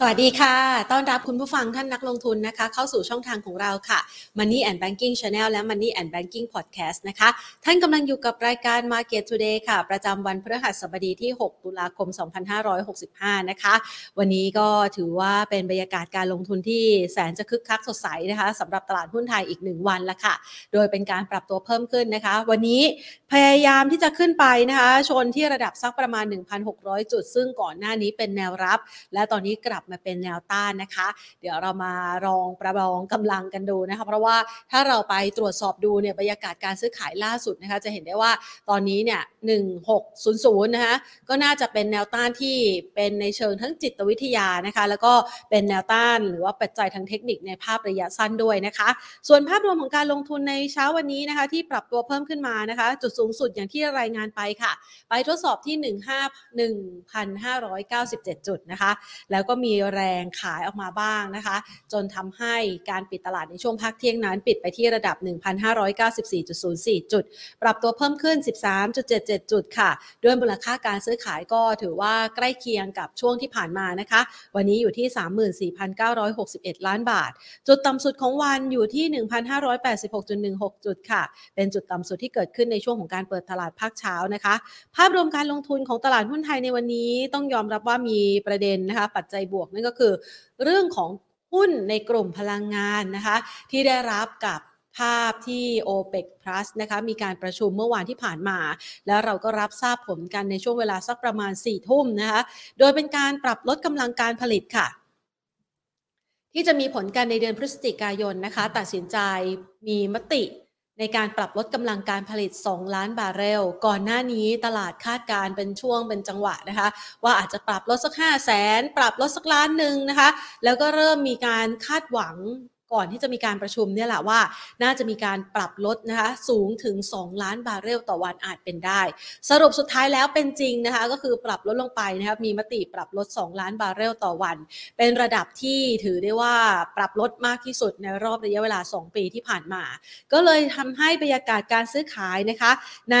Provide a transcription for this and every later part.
สวัสดีค่ะ ต้อนรับคุณผู้ฟังท่านนักลงทุนนะคะ เข้าสู่ช่องทางของเราค่ะ Money and Banking Channel และ Money and Banking Podcast นะคะ ท่านกำลังอยู่กับรายการ Market Today ค่ะ ประจำวันพฤหัสบดีที่ 6 ตุลาคม 2565 นะคะ วันนี้ก็ถือว่าเป็นบรรยากาศการลงทุนที่แสนจะคึกคักสดใสนะคะสำหรับตลาดหุ้นไทยอีก 1 วันละค่ะ โดยเป็นการปรับตัวเพิ่มขึ้นนะคะ วันนี้พยายามที่จะขึ้นไปนะคะ ชนที่ระดับสักประมาณ 1,600 จุด ซึ่งก่อนหน้านี้เป็นแนวรับ และตอนนี้กลับมาเป็นแนวต้านนะคะ เดี๋ยวเรามาลองประลองกำลังกันดูนะคะ เพราะว่าถ้าเราไปตรวจสอบดูเนี่ยบรรยากาศการซื้อขายล่าสุดนะคะ จะเห็นได้ว่าตอนนี้เนี่ย1600นะคะก็น่าจะเป็นแนวต้านที่เป็นในเชิงทั้งจิตวิทยานะคะ แล้วก็เป็นแนวต้านหรือว่าปัจจัยทางเทคนิคในภาพระยะสั้นด้วยนะคะ ส่วนภาพรวมของการลงทุนในเช้าวันนี้นะคะ ที่ปรับตัวเพิ่มขึ้นมานะคะ จุดสูงสุดอย่างที่รายงานไปค่ะ ไปทดสอบที่ 15,1,597 จุดนะคะ แล้วก็มีแรงขายออกมาบ้างนะคะ จนทำให้การปิดตลาดในช่วงพักเที่ยงนั้น ปิดไปที่ระดับ 1,594.04 จุด ปรับตัวเพิ่มขึ้น 13.77 จุดค่ะ ด้วยมูลค่าการซื้อขายก็ถือว่าใกล้เคียงกับช่วงที่ผ่านมานะคะ วันนี้อยู่ที่ 34,961 ล้านบาท จุดต่ำสุดของวันอยู่ที่ 1,586.16 จุดค่ะ เป็นจุดต่ำสุดที่เกิดขึ้นในช่วงของการเปิดตลาดภาคเช้านะคะ ภาพรวมการลงทุนของตลาดหุ้นไทยในวันนี้ต้องยอมรับว่ามีประเด็นนะคะปัจจัยบวกนั่นก็คือ เรื่องของหุ้นในกลุ่มพลังงานนะคะที่ได้รับกับภาพที่ OPEC Plus นะคะมีการประชุมเมื่อวานที่ผ่านมา แล้วเราก็รับทราบผลกันในช่วงเวลาสักประมาณ 4 ทุ่มนะคะโดยเป็นการปรับลดกำลังการผลิตค่ะ ที่จะมีผลกันในเดือนพฤศจิกายนนะคะ ตัดสินใจมีมติ ในการปรับลดกำลังการผลิต 2 ล้านบาร์เรล ก่อนหน้านี้ตลาดคาดการเป็นช่วงเป็นจังหวะนะคะ ว่าอาจจะปรับลดสัก 5 0 0แสนปรับลดสักล้านหนึ่งนะคะ แล้วก็เริ่มมีการคาดหวัง ก่อนที่จะมีการประชุมเนี่ยแหละว่า น่าจะมีการปรับลดนะคะสูงถึง 2 ล้านบาร์เรลต่อวันอาจเป็นได้ สรุปสุดท้ายแล้วเป็นจริงนะคะก็คือปรับลดลงไปนะคะมีมติปรับลด 2 ล้านบาร์เรลต่อวัน เป็นระดับที่ถือได้ว่าปรับลดมากที่สุดในรอบระยะเวลา 2 ปีที่ผ่านมา ก็เลยทำให้บรรยากาศการซื้อขายนะคะ ใน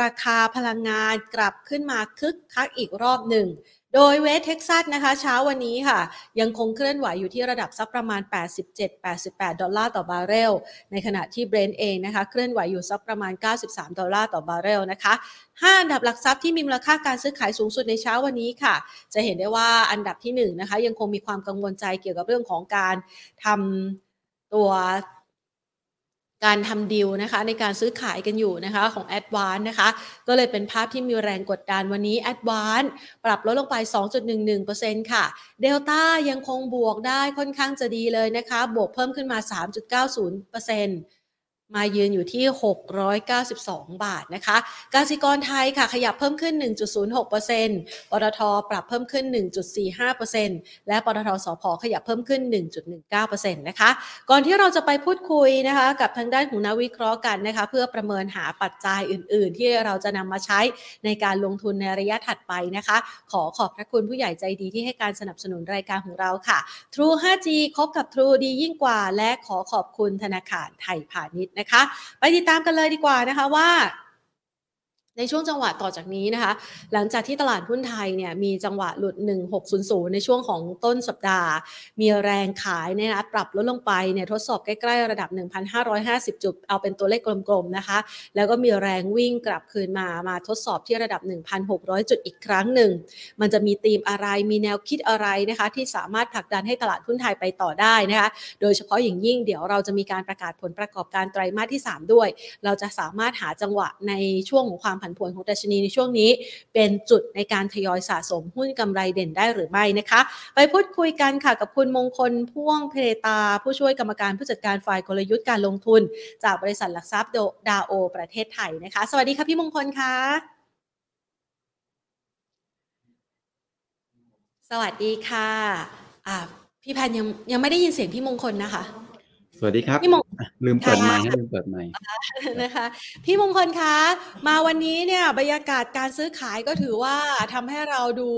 ราคาพลังงานกลับขึ้นมาคึกคักอีกรอบหนึ่ง โดยเวสเท็กซัสนะคะเช้าวันนี้ค่ะ ยังคงเคลื่อนไหวอยู่ที่ระดับสักประมาณ 87-88 ดอลลาร์ต่อบาร์เรล ในขณะที่เบรนท์เองนะคะเคลื่อนไหวอยู่สักประมาณ 93 ดอลลาร์ต่อบาร์เรลนะคะ5อันดับหลักทรัพย์ที่มีมูลค่าการซื้อขายสูงสุดในเช้าวันนี้ค่ะ จะเห็นได้ว่าอันดับที่1นนะคะยังคงมีความกังวลใจเกี่ยวกับเรื่องของการทำตัว การทำดีลนะคะในการซื้อขายกันอยู่นะคะของ a d v a n c e นะคะก็เลยเป็นภาพที่มีแรงกดดันวันนี้ a d v a n c e ปรับลดลงไป 2.11%ค่ะ Delta ยังคงบวกได้ค่อนข้างจะดีเลยนะคะ บวกเพิ่มขึ้นมา 3.90% มายืนอยู่ที่ 692 บาทนะคะ กสิกรไทยค่ะขยับเพิ่มขึ้น 1.06%ปตทปรับเพิ่มขึ้น 1.45%และปตทสพขยับเพิ่มขึ้น 1.19%นะคะ ก่อนที่เราจะไปพูดคุยนะคะ กับทางด้านของนักวิเคราะห์กันนะคะ เพื่อประเมินหาปัจจัยอื่น ๆ ที่เราจะนำมาใช้ในการลงทุนในระยะถัดไปนะคะ ขอขอบพระคุณผู้ใหญ่ใจดีที่ให้การสนับสนุนรายการของเราค่ะ True 5G คบกับ True ดียิ่งกว่า และขอขอบคุณธนาคารไทยพาณิชย์นะคะ ไปติดตามกันเลยดีกว่านะคะว่า ในช่วงจังหวะต่อจากนี้นะคะ หลังจากที่ตลาดหุ้นไทยเนี่ยมีจังหวะหลุด 1600 ในช่วงของต้นสัปดาห์ มีแรงขายเนี่ยนะปรับลดลงไปเนี่ยทดสอบใกล้ๆระดับ 1,550 จุด เอาเป็นตัวเลขกลมๆนะคะ แล้วก็มีแรงวิ่งกลับคืนมามาทดสอบที่ระดับ 1,600 จุดอีกครั้งหนึ่ง มันจะมีธีมอะไรมีแนวคิดอะไรนะคะ ที่สามารถผลักดันให้ตลาดหุ้นไทยไปต่อได้นะคะ โดยเฉพาะอย่างยิ่งเดี๋ยวเราจะมีการประกาศผลประกอบการไตรมาสที่ 3 ด้วย เราจะสามารถหาจังหวะในช่วงของความผันผวนของดัชนีในช่วงนี้ เป็นจุดในการทยอยสะสมหุ้นกำไรเด่นได้หรือไม่นะคะ ไปพูดคุยกันค่ะกับคุณมงคลพ่วงเพตา ผู้ช่วยกรรมการผู้จัดการฝ่ายกลยุทธ์การลงทุน จากบริษัทหลักทรัพย์ดาโอ ประเทศไทยนะคะ สวัสดีค่ะพี่มงคลคะสวัสดีค่ะพี่แพนยังยังไม่ได้ยินเสียงพี่มงคลนะคะ สวัสดีครับพี่มงอะลืมเปิดไมค์ให้ลืมเปิดไมค์นะคะ พี่มงคลคะ มาวันนี้เนี่ยบรรยากาศการซื้อขายก็ถือว่าทำให้เราดู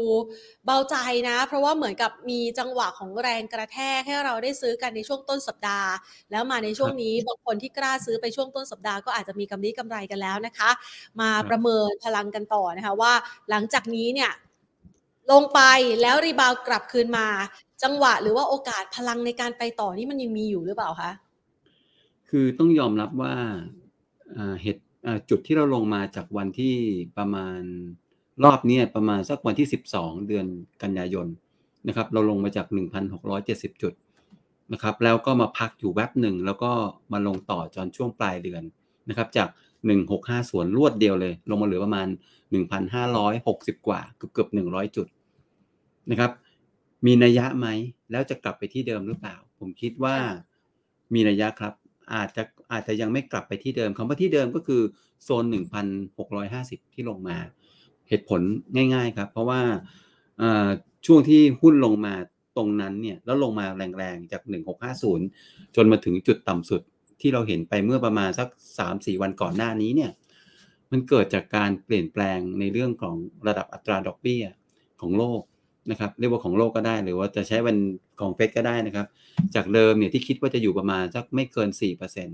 เบาใจนะ เพราะว่าเหมือนกับมีจังหวะของแรงกระแทกให้เราได้ซื้อกันในช่วงต้นสัปดาห์ แล้วมาในช่วงนี้บางคนที่กล้าซื้อไปช่วงต้นสัปดาห์ก็อาจจะมีกำไรกำไรกันแล้วนะคะ มาประเมินพลังกันต่อนะคะว่า หลังจากนี้เนี่ยลงไปแล้วรีบาวกลับคืนมา จังหวะหรือว่าโอกาสพลังในการไปต่อนี่มันยังมีอยู่หรือเปล่าคะคือต้องยอมรับว่าเหตุจุดที่เราลงมาจากวันที่ประมาณรอบนี้ประมาณสักวันที่ 12 เดือนกันยายนนะครับ เราลงมาจาก 1,670 จุดนะครับ แล้วก็มาพักอยู่แวบหนึ่งแล้วก็มาลงต่อจนช่วงปลายเดือนนะครับ จาก 165 ส่วนรวดเดียวเลย ลงมาเหลือประมาณ 1,560 กว่าเกือบเกือบ100 จุดนะครับ มีนัยยะไหม แล้วจะกลับไปที่เดิมหรือเปล่า ผมคิดว่ามีนัยยะครับ อาจจะอาจจะยังไม่กลับไปที่เดิมคำว่าที่เดิมก็คือโซน 1,650 ที่ลงมา เหตุผลง่าย ๆครับ เพราะว่าช่วงที่หุ้นลงมาตรงนั้นเนี่ยแล้วลงมาแรงๆจาก 1650 จนมาถึงจุดต่ำสุดที่เราเห็นไปเมื่อประมาณสัก 3-4 วันก่อนหน้านี้เนี่ยมันเกิดจากการเปลี่ยนแปลงในเรื่องของระดับอัตราดอกเบี้ยของโลก นะครับเรียกว่าของโลกก็ได้ หรือว่าจะใช้วันของเฟดก็ได้นะครับ จากเดิมเนี่ยที่คิดว่าจะอยู่ประมาณสักไม่เกิน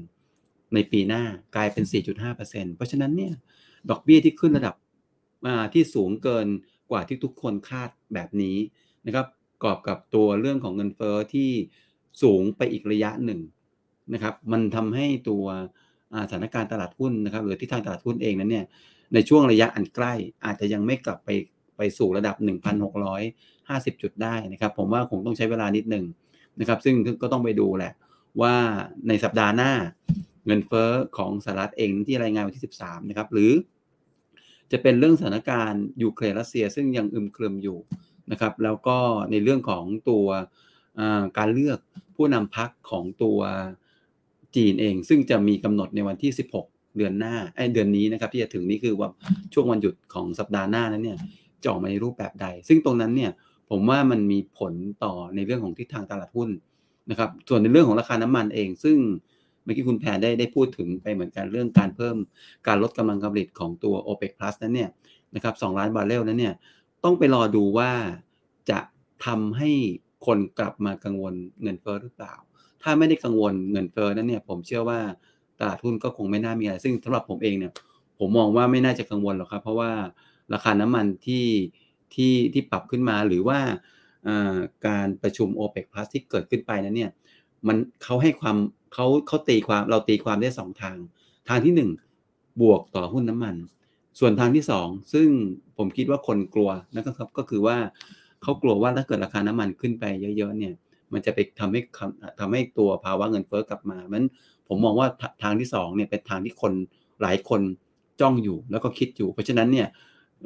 4%ในปีหน้ากลายเป็น 4.5%เพราะฉะนั้นเนี่ยดอกเบี้ยที่ขึ้นระดับที่สูงเกินกว่าที่ทุกคนคาดแบบนี้นะครับกอบกับตัวเรื่องของเงินเฟอ้อที่สูงไปอีกระยะหนึ่งนะครับ มันทำให้ตัวสถานการณ์ตลาดหุ้นนะครับ หรือที่ทางตลาดหุ้นเองนั้นเนี่ยในช่วงระยะอันใกล้อาจจะยังไม่กลับไป ไปสู่ระดับ 1,650 จุดได้นะครับ ผมว่าคงต้องใช้เวลานิดหนึ่งนะครับ ซึ่งก็ต้องไปดูแหละว่าในสัปดาห์หน้าเงินเฟอ้อของสหรัฐเองที่รายงานวันที่ 13 นะครับ หรือจะเป็นเรื่องสถานการณ์ยูเครนรัสเซีย ซึ่งยังอึมครึมอยู่นะครับ แล้วก็ในเรื่องของตัวการเลือกผู้นำพักของตัวจีนเอง ซึ่งจะมีกำหนดในวันที่ 16 เดือนหน้าไอเดือนนี้นะครับ ที่จะถึงนี้คือว่าช่วงวันหยุดของสัปดาห์หน้านั้นเนี่ย จะออกมาในรูปแบบใด ซึ่งตรงนั้นเนี่ยผมว่ามันมีผลต่อในเรื่องของทิศทางตลาดหุ้นนะครับ ส่วนในเรื่องของราคาน้ำมันเอง ซึ่งเมื่อกี้คุณแพรได้ได้พูดถึงไปเหมือนกันเรื่องการเพิ่มการลดกำลังการผลิตของตัว OPEC Plus นั้นเนี่ยนะครับ2ล้านบาร์เรลนั้นเนี่ยต้องไปรอดูว่าจะทำให้คนกลับมากังวลเงินเฟ้อหรือเปล่า ถ้าไม่ได้กังวลเงินเฟ้อนั้นเนี่ยผมเชื่อว่าตลาดหุ้นก็คงไม่น่ามีอะไร ซึ่งสำหรับผมเองเนี่ยผมมองว่าไม่น่าจะกังวลหรอกครับ เพราะว่า ราคาน้ำมันที่ที่ที่ปรับขึ้นมาหรือว่าการประชุม o p e ป Plus ที่เกิดขึ้นไปนั้นเนี่ยมันเขาให้ความเขาเขาตีความเราตีความได้ 2 ทาง ทางที่ 1 บวกต่อหุ้นน้ำมัน ส่วนทางที่ 2 ซึ่งผมคิดว่าคนกลัวนะครับก็คือว่าเขากลัวว่าถ้าเกิดราคาน้ำมันขึ้นไปเยอะๆเนี่ยมันจะไปทำให้ทำให้ตัวภาวะเงินเฟ้อกลับมามันผมมองว่าทางที่2เนี่ยเป็นทางที่คนหลายคนจ้องอยู่แล้วก็คิดอยู่ เพราะฉะนั้นเนี่ย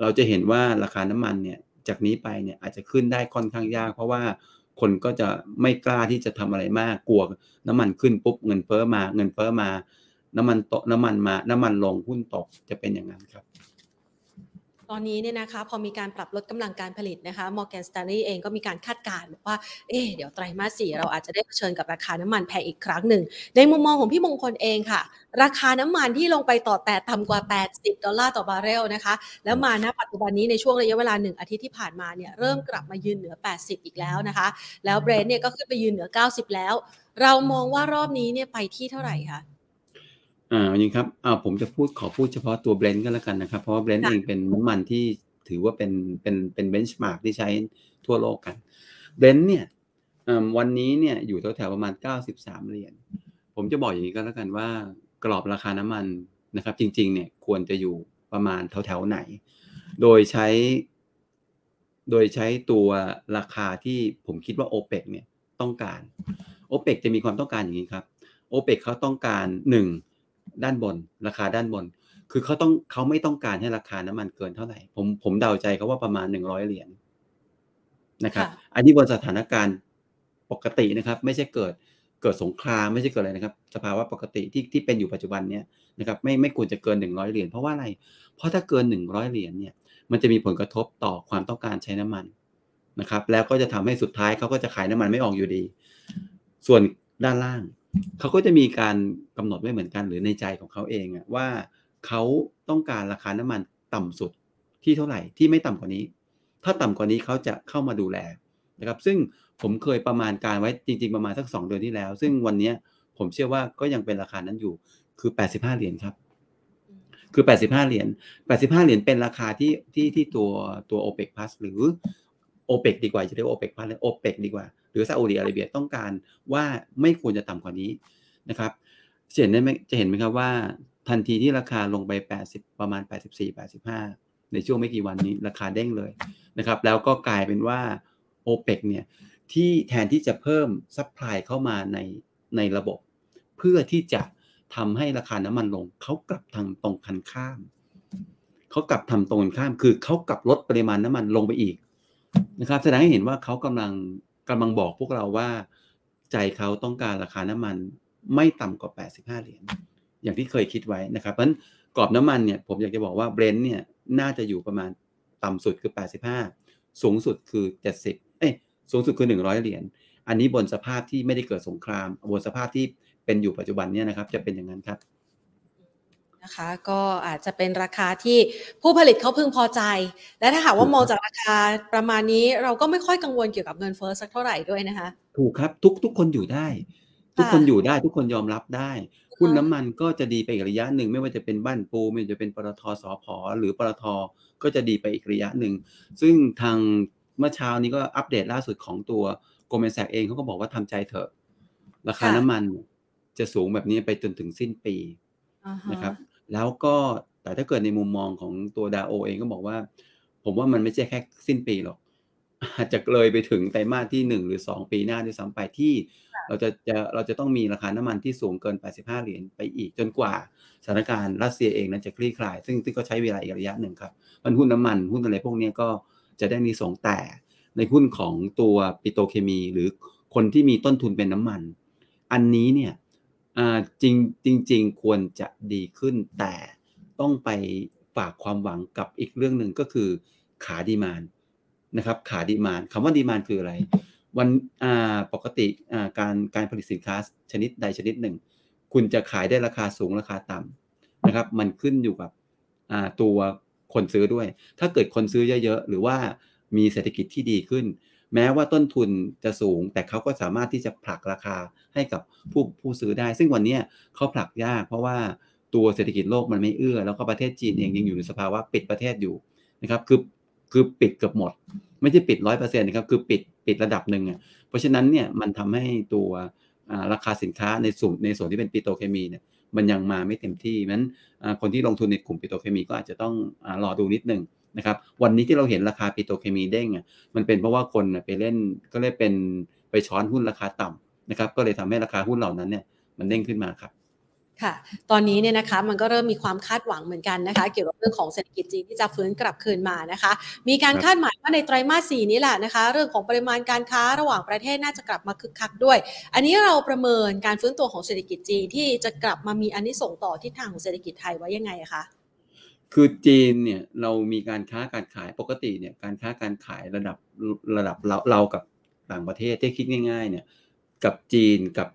เราจะเห็นว่าราคาน้ำมันเนี่ยจากนี้ไปเนี่ยอาจจะขึ้นได้ค่อนข้างยาก เพราะว่าคนก็จะไม่กล้าที่จะทำอะไรมากกลัวน้ำมันขึ้นปุ๊บเงินเฟ้อมา เงินเฟ้อมา น้ำมันตกน้ำมันมา น้ำมันลงหุ้นตกจะเป็นอย่างนั้นครับ ตอนนี้เนี่ยนะคะพอมีการปรับลดกำลังการผลิตนะคะ Morgan Stanley เองก็มีการคาดการณ์บอกว่าเอ๊เดี๋ยวไตรมาสสี่เราอาจจะได้เผชิญกับราคาน้ำมันแพงอีกครั้งหนึ่ง ในมุมมองของพี่มงคลเองค่ะ ราคาน้ำมันที่ลงไปต่อแต่ต่ำกว่า 80 ดอลลาร์ต่อบาร์เรลนะคะแล้วมาณปัจจุบันนี้ในช่วงระยะเวลาหนึ่งอาทิตย์ที่ผ่านมาเนี่ยเริ่มกลับมายืนเหนือ 80 อีกแล้วนะคะ แล้วเบรนท์เนี่ยก็ขึ้นไปยืนเหนือ 90 แล้ว เรามองว่ารอบนี้เนี่ยไปที่เท่าไหร่คะ อ่าจริงครับอ่าผมจะพูดขอพูดเฉพาะตัวเบรนท์ก็แล้วกันนะครับ เพราะว่าเบรนท์เองเป็นน้ำมันที่ถือว่าเป็นเป็นเป็น benchmark ที่ใช้ทั่วโลกกันเบรนท์เนี่ยวันนี้เนี่ยอยู่แถวๆประมาณ 93 เหรียญผมจะบอกอย่างนี้ก็แล้วกันว่า กรอบราคาน้ำมันนะครับ จริง ๆ เนี่ยควรจะอยู่ประมาณแถวๆไหน โดยใช้ โดยใช้ตัวราคาที่ผมคิดว่า o p e ปเนี่ยต้องการ o p e ปจะมีความต้องการอย่างนี้ครับ o p e ปเขาต้องการ1 ด้านบน ราคาด้านบน คือเขาต้องเขาไม่ต้องการให้ราคาน้ำมันเกินเท่าไหร่ ผมผมเดาใจเขาว่าประมาณหนึ่งร้อยเหรียญนะครับ อันนี้บนสถานการณ์ปกตินะครับ ไม่ใช่เกิดเกิดสงครามไม่ใช่เกิดอะไรนะครับ สภาวะปกติที่ที่เป็นอยู่ปัจจุบันเนี้ยนะครับ ไม่ไม่ควรจะเกินหนึ่งร้อยเหรียญเพราะว่าอะไร เพราะถ้าเกินหนึ่งร้อยเหรียญเนี่ย มันจะมีผลกระทบต่อความต้องการใช้น้ำมันนะครับ แล้วก็จะทำให้สุดท้ายเขาก็จะขายน้ำมันไม่ออกอยู่ดี ส่วนด้านล่าง เขาก็จะมีการกำหนดไว้เหมือนกันหรือในใจของเขาเองอะว่าเขาต้องการราคาน้ำมันต่ำสุดที่เท่าไหร่ที่ไม่ต่ำกว่านี้ ถ้าต่ำกว่านี้เขาจะเข้ามาดูแลนะครับ ซึ่งผมเคยประมาณการไว้จริง ๆ ประมาณสัก 2 เดือนที่แล้ว ซึ่งวันนี้ผมเชื่อว่าก็ยังเป็นราคานั้นอยู่คือ 85 เหรียญครับ คือ 85 เหรียญ 85 เหรียญเป็นราคาที่ที่ที่ตัวตัว OPEC Plus หรือโอเปกดีกว่าจะเรียกโอเปกพันเลยโอเปกดีกว่า หรือซาอุดิอาระเบียต้องการว่าไม่ควรจะต่ำกว่านี้นะครับเห็นได้ไหมจะเห็นไหมครับว่าทันทีที่ราคาลงไป 80 ประมาณ 84 85 ในช่วงไม่กี่วันนี้ราคาเด้งเลยนะครับ แล้วก็กลายเป็นว่าโอเปกเนี่ยที่แทนที่จะเพิ่ม supply เข้ามาในในระบบ เพื่อที่จะทำให้ราคาน้ำมันลง เขากลับทางตรงกันข้าม เขากลับทำตรงกันข้าม คือเขากลับลดปริมาณน้ำมันลงไปอีกนะครับแสดงให้เห็นว่าเขากำลัง กำลังบอกพวกเราว่า ใจเขาต้องการราคาน้ำมันไม่ต่ำกว่า 85 เหรียญอย่างที่เคยคิดไว้นะครับเพราะฉะนั้นกรอบน้ำมันเนี่ยผมอยากจะบอกว่าเบรนท์เนี่ยน่าจะอยู่ประมาณต่ำสุดคือ 85 สูงสุดคือ 70 เอ้ยสูงสุดคือ 100 เหรียญอันนี้บนสภาพที่ไม่ได้เกิดสงครามบนสภาพที่เป็นอยู่ปัจจุบันเนี่ยนะครับจะเป็นอย่างนั้นครับ นะคะก็อาจจะเป็นราคาที่ผู้ผลิตเขาพึงพอใจ และถ้าหากว่ามองจากราคาประมาณนี้เราก็ไม่ค่อยกังวลเกี่ยวกับเงินเฟ้อสักเท่าไหร่ด้วยนะคะ ถูกครับทุกทุกคนอยู่ได้ ทุกคนอยู่ได้ ทุกคนยอมรับได้หุ้นน้ำมันก็จะดีไปอีกระยะหนึ่ง ไม่ว่าจะเป็นบ้านปูไม่ว่าจะเป็นปตทสพหรือปตทก็จะดีไปอีกระยะหนึ่ง ซึ่งทางเมื่อเช้านี้ก็อัปเดตล่าสุดของตัวโกลแมนแซกเองเขาก็บอกว่าทำใจเถอะ ราคาค่ะน้ำมันจะสูงแบบนี้ไปจนถึงสิ้นปีอ่าฮะนะครับ แล้วก็แต่ถ้าเกิดในมุมมองของตัวดาโอเองก็บอกว่า ผมว่ามันไม่ใช่แค่สิ้นปีหรอก อาจจะเลยไปถึงไตรมาสที่หนึ่งหรือสองปีหน้าด้วยซ้ำไปที่ เราจะจะเราจะต้องมีราคาน้ำมันที่สูงเกิน 85 เหรียญไปอีกจนกว่าสถานการณ์รัสเซียเองนั้นจะคลี่คลาย ซึ่งซึ่งก็ใช้เวลาอีกระยะหนึ่งครับมันหุ้นน้ำมันหุ้นอะไรพวกเนี้ยก็จะได้มีสงแต่ในหุ้นของตัวปิโตรเคมี หรือคนที่มีต้นทุนเป็นน้ำมัน อันนี้เนี่ยอ่า จริงจริง ๆ ควรจะดีขึ้น แต่ต้องไปฝากความหวังกับอีกเรื่องหนึ่งก็คือขาดีมานนะครับ ขาดีมานคำว่าดีมานคืออะไร วันปกติการการผลิตสินค้าชนิดใดชนิดหนึ่ง คุณจะขายได้ราคาสูงราคาต่ำนะครับ มันขึ้นอยู่กับตัวคนซื้อด้วย ถ้าเกิดคนซื้อเยอะๆ หรือว่ามีเศรษฐกิจที่ดีขึ้น แม้ว่าต้นทุนจะสูง แต่เขาก็สามารถที่จะผลักราคาให้กับผู้ผู้ซื้อได้ ซึ่งวันนี้เขาผลักยาก เพราะว่าตัวเศรษฐกิจโลกมันไม่เอื้อ แล้วก็ประเทศจีนเองยังอยู่ในสภาวะปิดประเทศอยู่นะครับคือคือปิดเกือบหมด ไม่ใช่ปิดร้อยเปอร์เซ็นต์นะครับคือปิดปิดระดับหนึ่งอะเพราะฉะนั้นเนี่ยมันทำให้ตัวราคาสินค้าในส่วนในส่วนที่เป็นปิโตรเคมีเนี่ยมันยังมาไม่เต็มที่นั้นคนที่ลงทุนในกลุ่มปิโตรเคมีก็อาจจะต้องรอดูนิดนึง นะครับวันนี้ที่เราเห็นราคาปิโตรเคมีเด้งอะมันเป็นเพราะว่าคนน่ะไปเล่นก็เลยเป็นไปช้อนหุ้นราคาต่ำนะครับก็เลยทำให้ราคาหุ้นเหล่านั้นเนี่ยมันเด้งขึ้นมาครับค่ะ ตอนนี้เนี่ยนะคะมันก็เริ่มมีความคาดหวังเหมือนกันนะคะ เกี่ยวกับเรื่องของเศรษฐกิจจีนที่จะฟื้นกลับคืนมานะคะ มีการครับคาดหมายว่าในไตรมาสสี่นี้แหละนะคะ เรื่องของปริมาณการค้าระหว่างประเทศน่าจะกลับมาคึกคักด้วย อันนี้เราประเมินการฟื้นตัวของเศรษฐกิจจีนที่จะกลับมามีอันนี้ส่งส์ต่อทิศทางของเศรษฐกิจไทยไว้ยังไงอะคะ คือจีนเนี่ยเรามีการค้าการขายปกติเนี่ยการค้าการขายระดับระดับเราเรากับต่างประเทศที่คิดง่าย ๆ เนี่ยกับจีนกับ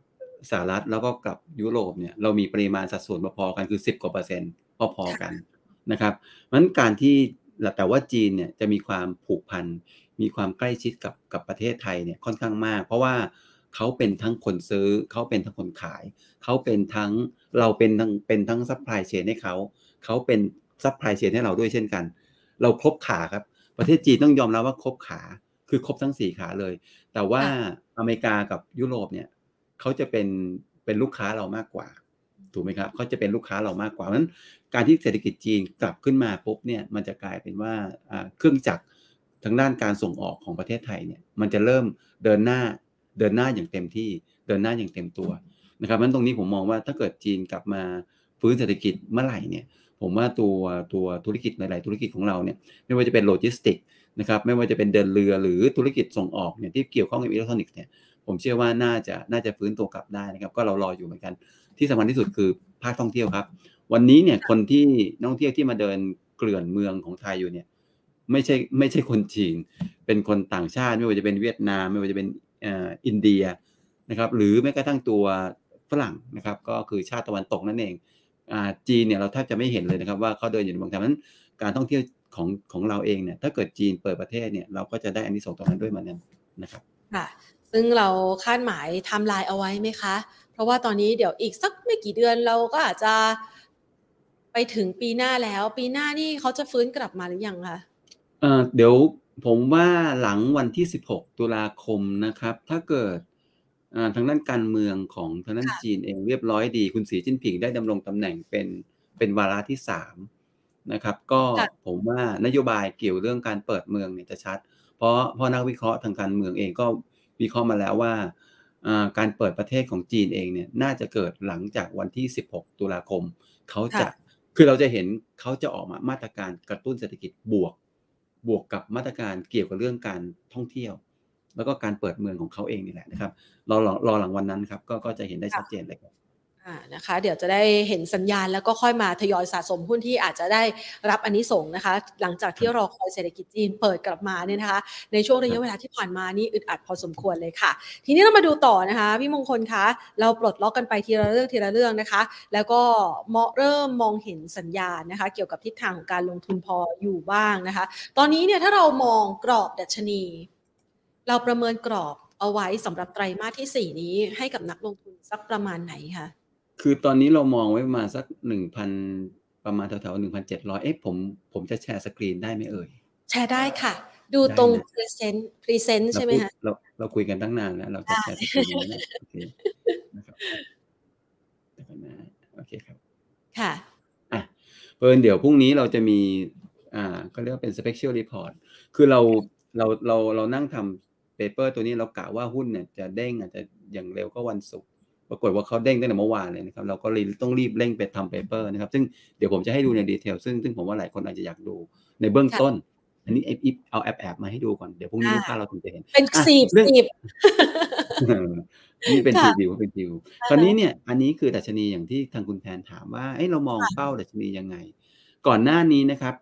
สหรัฐแล้วก็กับยุโรปเนี่ยเรามีปริมาณสัดส่วนพอๆกันคือ 10กว่าเปอร์เซ็นต์พอๆกันนะครับเพราะฉะนั้นการที่แต่ว่าจีนเนี่ยจะมีความผูกพันมีความใกล้ชิดกับกับประเทศไทยเนี่ยค่อนข้างมาก เพราะว่าเขาเป็นทั้งคนซื้อเขาเป็นทั้งคนขาย เขาเป็นทั้งเราเป็นทั้งเป็นทั้ง supply chain ให้เขาเขาเป็น supply chain ให้เราด้วยเช่นกัน เราครบขาครับ ประเทศจีนต้องยอมรับว่าครบขา คือครบทั้งสี่ขาเลย แต่ว่าอเมริกากับยุโรปเนี่ยเขาจะเป็นเป็นลูกค้าเรามากกว่าถูกไหมครับเขาจะเป็นลูกค้าเรามากกว่าเพราะฉะนั้นการที่เศรษฐกิจจีนกลับขึ้นมาปุ๊บเนี่ยมันจะกลายเป็นว่าอ่าเครื่องจักรทางด้านการส่งออกของประเทศไทยเนี่ยมันจะเริ่มเดินหน้าเดินหน้าอย่างเต็มที่เดินหน้าอย่างเต็มตัวนะครับเพราะฉะนั้นตรงนี้ผมมองว่าถ้าเกิดจีนกลับมาฟื้นเศรษฐกิจเมื่อไหร่เนี่ย ผมว่าตัวตัวธุรกิจหลาย ๆ ธุรกิจของเราเนี่ยไม่ว่าจะเป็นโลจิสติกนะครับไม่ว่าจะเป็นเดินเรือหรือธุรกิจส่งออกเนี่ยที่เกี่ยวข้องกับอิเล็กทรอนิกส์เนี่ยผมเชื่อว่าน่าจะน่าจะฟื้นตัวกลับได้นะครับ ก็เรารออยู่เหมือนกัน ที่สำคัญที่สุดคือภาคท่องเที่ยวครับ วันนี้เนี่ยคนที่นักท่องเที่ยวที่มาเดินเกลื่อนเมืองของไทยอยู่เนี่ยไม่ใช่ไม่ใช่คนจีน เป็นคนต่างชาติไม่ว่าจะเป็นเวียดนาม ไม่ว่าจะเป็นอ่ออินเดียนะครับหรือแม้กระทั่งตัวฝรั่งนะครับก็คือชาติตะวันตกนั่นเอง จีนเนี่ยเราแทบจะไม่เห็นเลยนะครับว่าเขาเดินอยู่ในเมืองไทยเพราะฉะนั้น การท่องเที่ยวของของเราเองเนี่ยถ้าเกิดจีนเปิดประเทศเนี่ยเราก็จะได้อันนี้ส่งส์ตรงนั้นด้วยเหมือนกันนะครับค่ะซึ่งเราคาดหมายไทม์ไลน์เอาไว้ไหมคะ เพราะว่าตอนนี้เดี๋ยวอีกสักไม่กี่เดือนเราก็อาจจะไปถึงปีหน้าแล้ว ปีหน้านี่เขาจะฟื้นกลับมาหรือยังคะเอ่อเดี๋ยวผมว่าหลังวันที่ 16 ตุลาคมนะครับ ถ้าเกิด ทางด้านการเมืองของทางด้านจีนเองเรียบร้อยดี คุณสีจิ้นผิงได้ดำรงตำแหน่งเป็นเป็นวาระที่สามนะครับ ก็ผมว่านโยบายเกี่ยวเรื่องการเปิดเมืองเนี่ยจะชัด เพราะเพราะนักวิเคราะห์ทางการเมืองเองก็วิเคราะห์มาแล้วว่าการเปิดประเทศของจีนเองเนี่ยน่าจะเกิดหลังจากวันที่ 16 ตุลาคม เขาจะคือเราจะเห็นเขาจะออกมามาตรการกระตุ้นเศรษฐกิจบวก บวกกับมาตรการเกี่ยวกับเรื่องการท่องเที่ยว แล้วก็การเปิดเมืองของเขาเองนี่แหละนะครับรอรอหลังวันนั้นครับก็ก็จะเห็นได้ชัดเจนเลยครับอ่านะคะเดี๋ยวจะได้เห็นสัญญาณแล้วก็ค่อยมาทยอยสะสมหุ้นที่อาจจะได้รับอันนี้ส่งนะคะ หลังจากที่รอคอยเศรษฐกิจจีนเปิดกลับมาเนี่ยนะคะ ในช่วงระยะเวลาที่ผ่านมานี่อึดอัดพอสมควรเลยค่ะ ทีนี้เรามาดูต่อนะคะพี่มงคลคะเราปลดล็อกกันไปทีละเรื่องทีละเรื่องนะคะ แล้วก็เริ่มมองเห็นสัญญาณนะคะ เกี่ยวกับทิศทางของการลงทุนพออยู่บ้างนะคะ ตอนนี้เนี่ยถ้าเรามองกรอบดัชนี เราประเมินกรอบเอาไว้สำหรับไตรมาสที่ 4 นี้ให้กับนักลงทุนสักประมาณไหนคะคือตอนนี้เรามองไว้ประมาณสักหนึ่งพันประมาณแถวๆหนึ่งพันเจ็ดร้อยเอ๊ะผมผมจะ share screen ได้ไหมเอ่ย แชร์ได้ค่ะ ดูตรง present present ใช่ไหมคะเราเราคุยกันตั้งนานแล้ว เราจะ share screenนะโอเคนะครับโอเคครับ ค่ะอะเพิ่นเดี๋ยวพรุ่งนี้เราจะมี อ่าก็เรียกว่าเป็น special report คือเราเราเราเรานั่งทำ paper ตัวนี้เรากะว่าหุ้นเนี่ยจะเด้งอาจจะอย่างเร็วก็วันศุกร์ปรากฏว่าเขาเด้งตั้งแต่เมื่อวานเลยนะครับเราก็เลยต้องรีบเร่งไปทำ paper นะครับ ซึ่งเดี๋ยวผมจะให้ดูใน detail ซึ่งซึ่งผมว่าหลายคนอาจจะอยากดูในเบื้องต้น อันนี้เอาแอบแอบมาให้ดูก่อนเดี๋ยวพรุ่งนี้ลูกค้าเราถึงจะเห็น เป็นสีบสีบนี่เป็นทีวิวเป็นทีวิวคราวนี้เนี่ยอันนี้คือดัชนีอย่างที่ทางคุณแพนถามว่าเอ้เรามองเป้าดัชนียังไง ก่อนหน้านี้นะครับ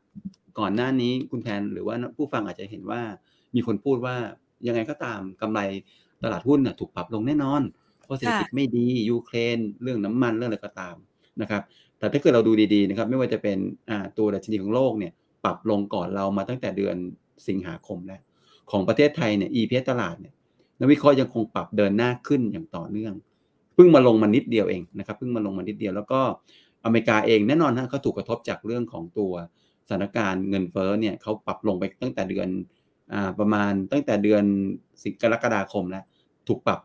ก่อนหน้านี้คุณแพนหรือว่าผู้ฟังอาจจะเห็นว่ามีคนพูดว่า ยังไงก็ตามกำไรตลาดหุ้นถูกปรับลงแน่นอน เพราะเศรษฐกิจไม่ดียูเครน เรื่องน้ำมันเรื่องอะไรก็ตามนะครับแต่ถ้าเกิดเราดูดีๆนะครับไม่ว่าจะเป็นตัวดัชนีของโลกเนี่ยปรับลงก่อนเรามาตั้งแต่เดือนสิงหาคมแล้วของประเทศไทยเนี่ย EPS ตลาดเนี่ยนักวิเคราะห์ยังคงปรับเดินหน้าขึ้นอย่างต่อเนื่องเพิ่งมาลงมานิดเดียวเองนะครับเพิ่งมาลงมานิดเดียวแล้วก็อเมริกาเองแน่นอนนะเขาถูกกระทบจากเรื่องของตัวสถานการณ์เงินเฟ้อเนี่ยเขาปรับลงไปตั้งแต่เดือนอ ประมาณตั้งแต่เดือนสิงกรกฎาคมแล้วถูกปรับ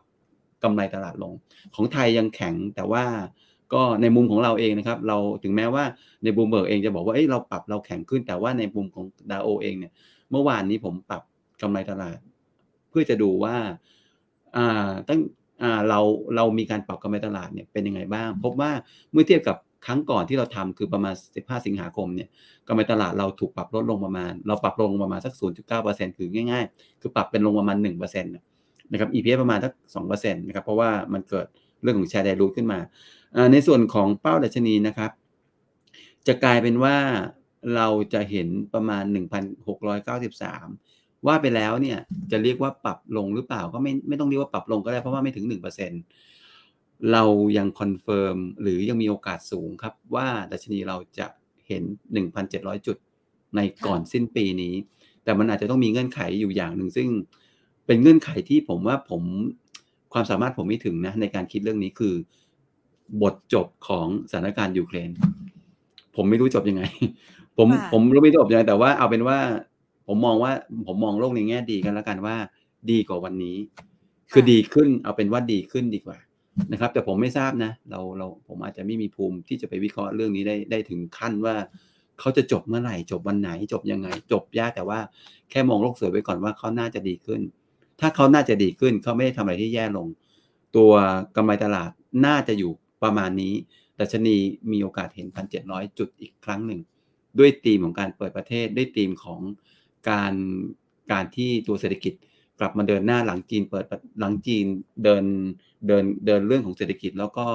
กำไรตลาดลง ของไทยยังแข็งแต่ว่าก็ในมุมของเราเองนะครับ เราถึงแม้ว่าในบูมเบิร์กเองจะบอกว่าเอ้เราปรับเราแข็งขึ้น แต่ว่าในมุมของดาโอเองเนี่ย เมื่อวานนี้ผมปรับกำไรตลาด เพื่อจะดูว่าอ่าตั้งอ่าเราเรามีการปรับกำไรตลาดเนี่ยเป็นยังไงบ้าง พบว่าเมื่อเทียบกับ ครั้งก่อนที่เราทำคือประมาณ 15 สิงหาคมเนี่ยกำไรตลาดเราถูกปรับลดลงประมาณ เราปรับลงประมาณสัก 0.9%คือง่ายๆ คือปรับเป็นลงประมาณ 1%นนะครับ EPS ประมาณสักสองเปอร์เซ็นต์นะครับ เพราะว่ามันเกิดเรื่องของแชร์ไดรูทขึ้นมา ในส่วนของเป้าดัชนีนะครับ จะกลายเป็นว่าเราจะเห็นประมาณ 1,693 ว่าไปแล้วเนี่ยจะเรียกว่าปรับลงหรือเปล่าก็ไม่ไม่ต้องเรียกว่าปรับลงก็ได้เพราะว่าไม่ถึง 1% เรายัง confirm หรือยังมีโอกาสสูงครับ ว่าดัชนีเราจะเห็น 1,700 จุดในก่อนสิ้นปีนี้ แต่มันอาจจะต้องมีเงื่อนไขอยู่อย่างหนึ่งซึ่ง เป็นเงื่อนไขที่ผมว่าผมความสามารถผมไม่ถึงนะในการคิดเรื่องนี้คือบทจบของสถานการณ์ยูเครน ผมไม่รู้จบยังไง ผมผมรู้ไม่จบยังไงแต่ว่าเอาเป็นว่าผมมองว่าผมมองโลกในแง่ดีกันแล้วกันว่า ดีกว่าวันนี้ คือดีขึ้นเอาเป็นว่าดีขึ้นดีกว่า นะครับ แต่ผมไม่ทราบนะ เราเราผมอาจจะไม่มีภูมิที่จะไปวิเคราะห์เรื่องนี้ได้ได้ถึงขั้นว่าเขาจะจบเมื่อไหร่ จบวันไหน จบยังไง จบยากแต่ว่าแค่มองโลกสวยไว้ก่อนว่าเขาน่าจะดีขึ้น ถ้าเขาน่าจะดีขึ้นเขาไม่ได้ทำอะไรที่แย่ลง ตัวกำไรตลาดน่าจะอยู่ประมาณนี้ดัชนีมีโอกาสเห็น 1,700 จุดอีกครั้งหนึ่ง ด้วยธีมของการเปิดประเทศ ด้วยธีมของการการที่ตัวเศรษฐกิจ กลับมาเดินหน้าหลังจีนเปิดหลังจีนเดินเดินเดินเรื่องของเศรษฐกิจแล้วก็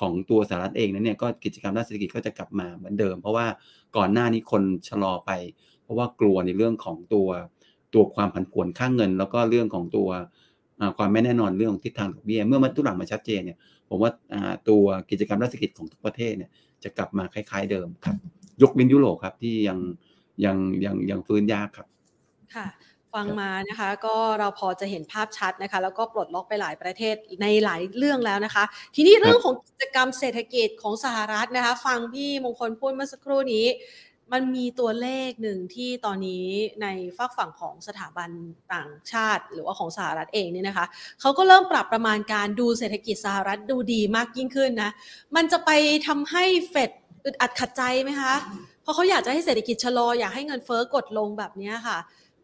ของตัวสหรัฐเองนั้นเนี่ยก็กิจกรรมด้านเศรษฐกิจก็จะกลับมาเหมือนเดิม เพราะว่าก่อนหน้านี้คนชะลอไป เพราะว่ากลัวในเรื่องของตัวตัวความผันผวนค่างเงิน แล้วก็เรื่องของตัวความไม่แน่นอนเรื่องทิศทางดอกเบี้ยเมื่อมันทุกหลังมาชัดเจนเนี่ยผมว่าตัวกิจกรรมด้านเศรัฐกิจของทุกประเทศเนี่ยจะกลับมาคล้าย ๆ เดิมครับ ยกเว้นยุโรปครับที่ยังยังยังยังฟื้นยากครับค่ะ ฟังมานะคะก็เราพอจะเห็นภาพชัดนะคะ แล้วก็ปลดล็อกไปหลายประเทศในหลายเรื่องแล้วนะคะ ทีนี้เรื่องของกิจกรรมเศรษฐกิจของสหรัฐนะคะ ฟังพี่มงคลพูดเมื่อสักครู่นี้ มันมีตัวเลขหนึ่งที่ตอนนี้ในฝากฝั่งของสถาบันต่างชาติ หรือว่าของสหรัฐเองเนี่ยนะคะเขาก็เริ่มปรับประมาณการดูเศรษฐกิจสหรัฐดูดีมากยิ่งขึ้นนะมันจะไปทำให้เฟดอึดอัดขัดใจไหมคะเพราะเขาอยากจะให้เศรษฐกิจชะลออยากให้เงินเฟ้อกดลงแบบนี้ค่ะ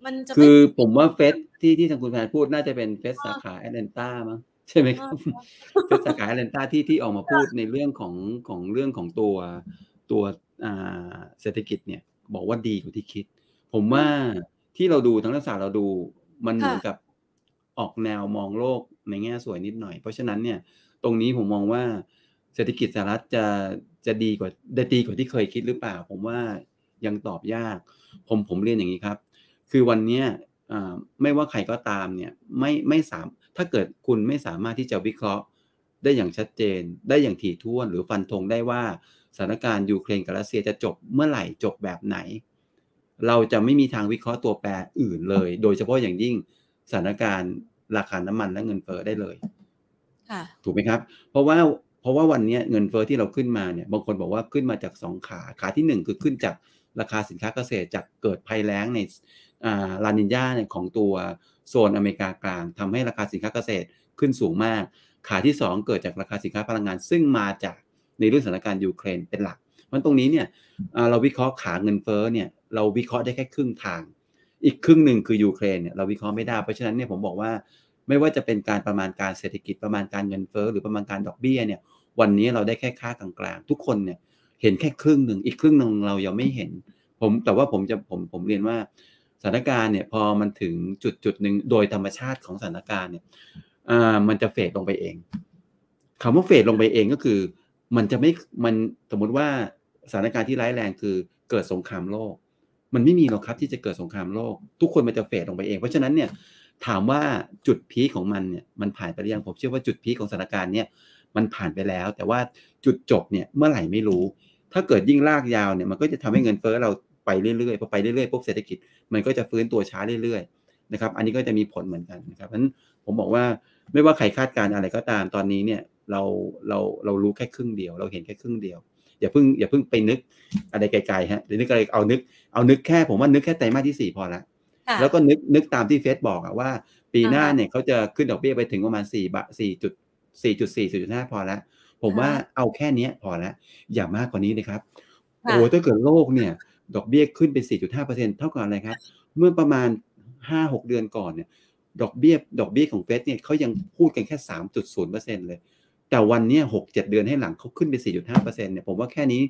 มันจะคือผมว่าเฟสที่ที่ทางคุณแพนพูดน่าจะเป็นเฟสสาขาแอตแลนตามั้งใช่ไหมครับเฟสสาขาแอตแลนตาที่ที่ออกมาพูดในเรื่องของของเรื่องของตัวตัวเศรษฐกิจเนี่ย บอกว่าดีกว่าที่คิด ผมว่าที่เราดูทั้งรัฐศาสตร์เราดูมันเหมือนกับออกแนวมองโลกในแง่สวยนิดหน่อย เพราะฉะนั้นเนี่ย ตรงนี้ผมมองว่าเศรษฐกิจสหรัฐจะจะดีกว่าได้ดีกว่าที่เคยคิดหรือเปล่า ผมว่ายังตอบยาก ผมผมเรียนอย่างนี้ครับ คือวันนี้ไม่ว่าใครก็ตามเนี่ยไม่ไม่สามถ้าเกิดคุณไม่สามารถที่จะวิเคราะห์ได้อย่างชัดเจน ได้อย่างถี่ถ้วน หรือฟันธงได้ว่าสถานการณ์ยูเครนกับรัสเซียจะจบเมื่อไหร่จบแบบไหน เราจะไม่มีทางวิเคราะห์ตัวแปรอื่นเลย โดยเฉพาะอย่างยิ่งสถานการณ์ราคาน้ำมันและเงินเฟ้อได้เลยถูกไหมครับ เพราะว่าเพราะว่าวันนี้เงินเฟอ้อที่เราขึ้นมาเนี่ยบางคนบอกว่าขึ้นมาจากสองขาขาที่หนึ่งคือขึ้นจากราคาสินค้าเกษตรจากเกิดภัยแล้งใน ลานินยาเนี่ยของตัวโซนอเมริกากลางทำให้ราคาสินค้าเกษตรขึ้นสูงมาก ขาที่ 2 เกิดจากราคาสินค้าพลังงาน ซึ่งมาจากในเรื่องสถานการณ์ยูเครนเป็นหลักเพราะตรงนี้เนี่ยเราวิเคราะห์ขาเงินเฟ้อเนี่ยเราวิเคราะห์ได้แค่ครึ่งทาง อีกครึ่งหนึ่งคือยูเครนเนี่ยเราวิเคราะห์ไม่ได้เพราะฉะนั้นเนี่ยผมบอกว่าไม่ว่าจะเป็นการประมาณการเศรษฐกิจประมาณการเงินเฟ้อหรือประมาณการดอกเบี้ยเนี่ยวันนี้เราได้แค่ค่ากลางๆทุกคนเนี่ยเห็นแค่ครึ่งหนึ่งอีกครึ่งหนึ่งเรายังไม่เห็นผมแต่ว่าผมจะผมผมเรียนว่า ถานการณ์เนี่ยพอมันถึงจุดจุดหนึ่งโดยธรรมชาติของสถานการณ์เนี่ยอ่ามันจะเฟดลงไปเองคำว่าเฟดลงไปเองก็คือ มันจะไม่มันสมมติว่าสถานการณ์ที่ร้ายแรงคือเกิดสงครามโลก มันไม่มีหรอกครับที่จะเกิดสงครามโลก ทุกคนมันจะเฟดลงไปเอง เพราะฉะนั้นเนี่ยถามว่าจุดพีคของมันเนี่ยมันผ่านไปหรือยังผมเชื่อว่าจุดพีคของสถานการณ์เนี่ยมันผ่านไปแล้ว แต่ว่าจุดจบเนี่ยเมื่อไหร่ไม่รู้ ถ้าเกิดยิ่งลากยาวเนี่ยมันก็จะทำให้เงินเฟ้อเรา ไปเรื่อยๆพอไปเรื่อยๆปุ๊บเศรษฐกิจมันก็จะฟื้นตัวช้าเรื่อยๆนะครับ อันนี้ก็จะมีผลเหมือนกันนะครับเพราะฉะนั้นผมบอกว่าไม่ว่าใครคาดการอะไรก็ตามตอนนี้เนี่ยเราเราเรารู้แค่ครึ่งเดียว เราเห็นแค่ครึ่งเดียว อย่าเพิ่งอย่าเพิ่งไปนึกอะไรไกลๆฮะเดี๋ยวนึกอะไรเอานึกเอานึกแค่ผมว่านึกแค่ไตรมาสที่สี่พอละแล้วก็นึกนึกตามที่เฟสบอกอะว่า ปีหน้าเนี่ยเขาจะขึ้นดอกเบี้ยไปถึงประมาณสี่บาทสี่จุดสี่จุดสี่สี่จุดห้าพอแล้วผมว่าเอาแค่นี้พอแล้วอย่ามากกว่านี้เลยครับโอ้ถ้าเกิดโลกเนี่ย ดอกเบี้ยขึ้นเป็น 4.5%เท่ากับอะไรครับ เมื่อประมาณ 5-6 เดือนก่อนเนี่ยดอกเบี้ยดอกเบี้ยของเฟดเนี่ยเขายังพูดกันแค่ 3.0%เลย แต่วันนี้6-7เดือนให้หลังเขาขึ้นไป 4.5%เนี่ยผมว่าแค่นี้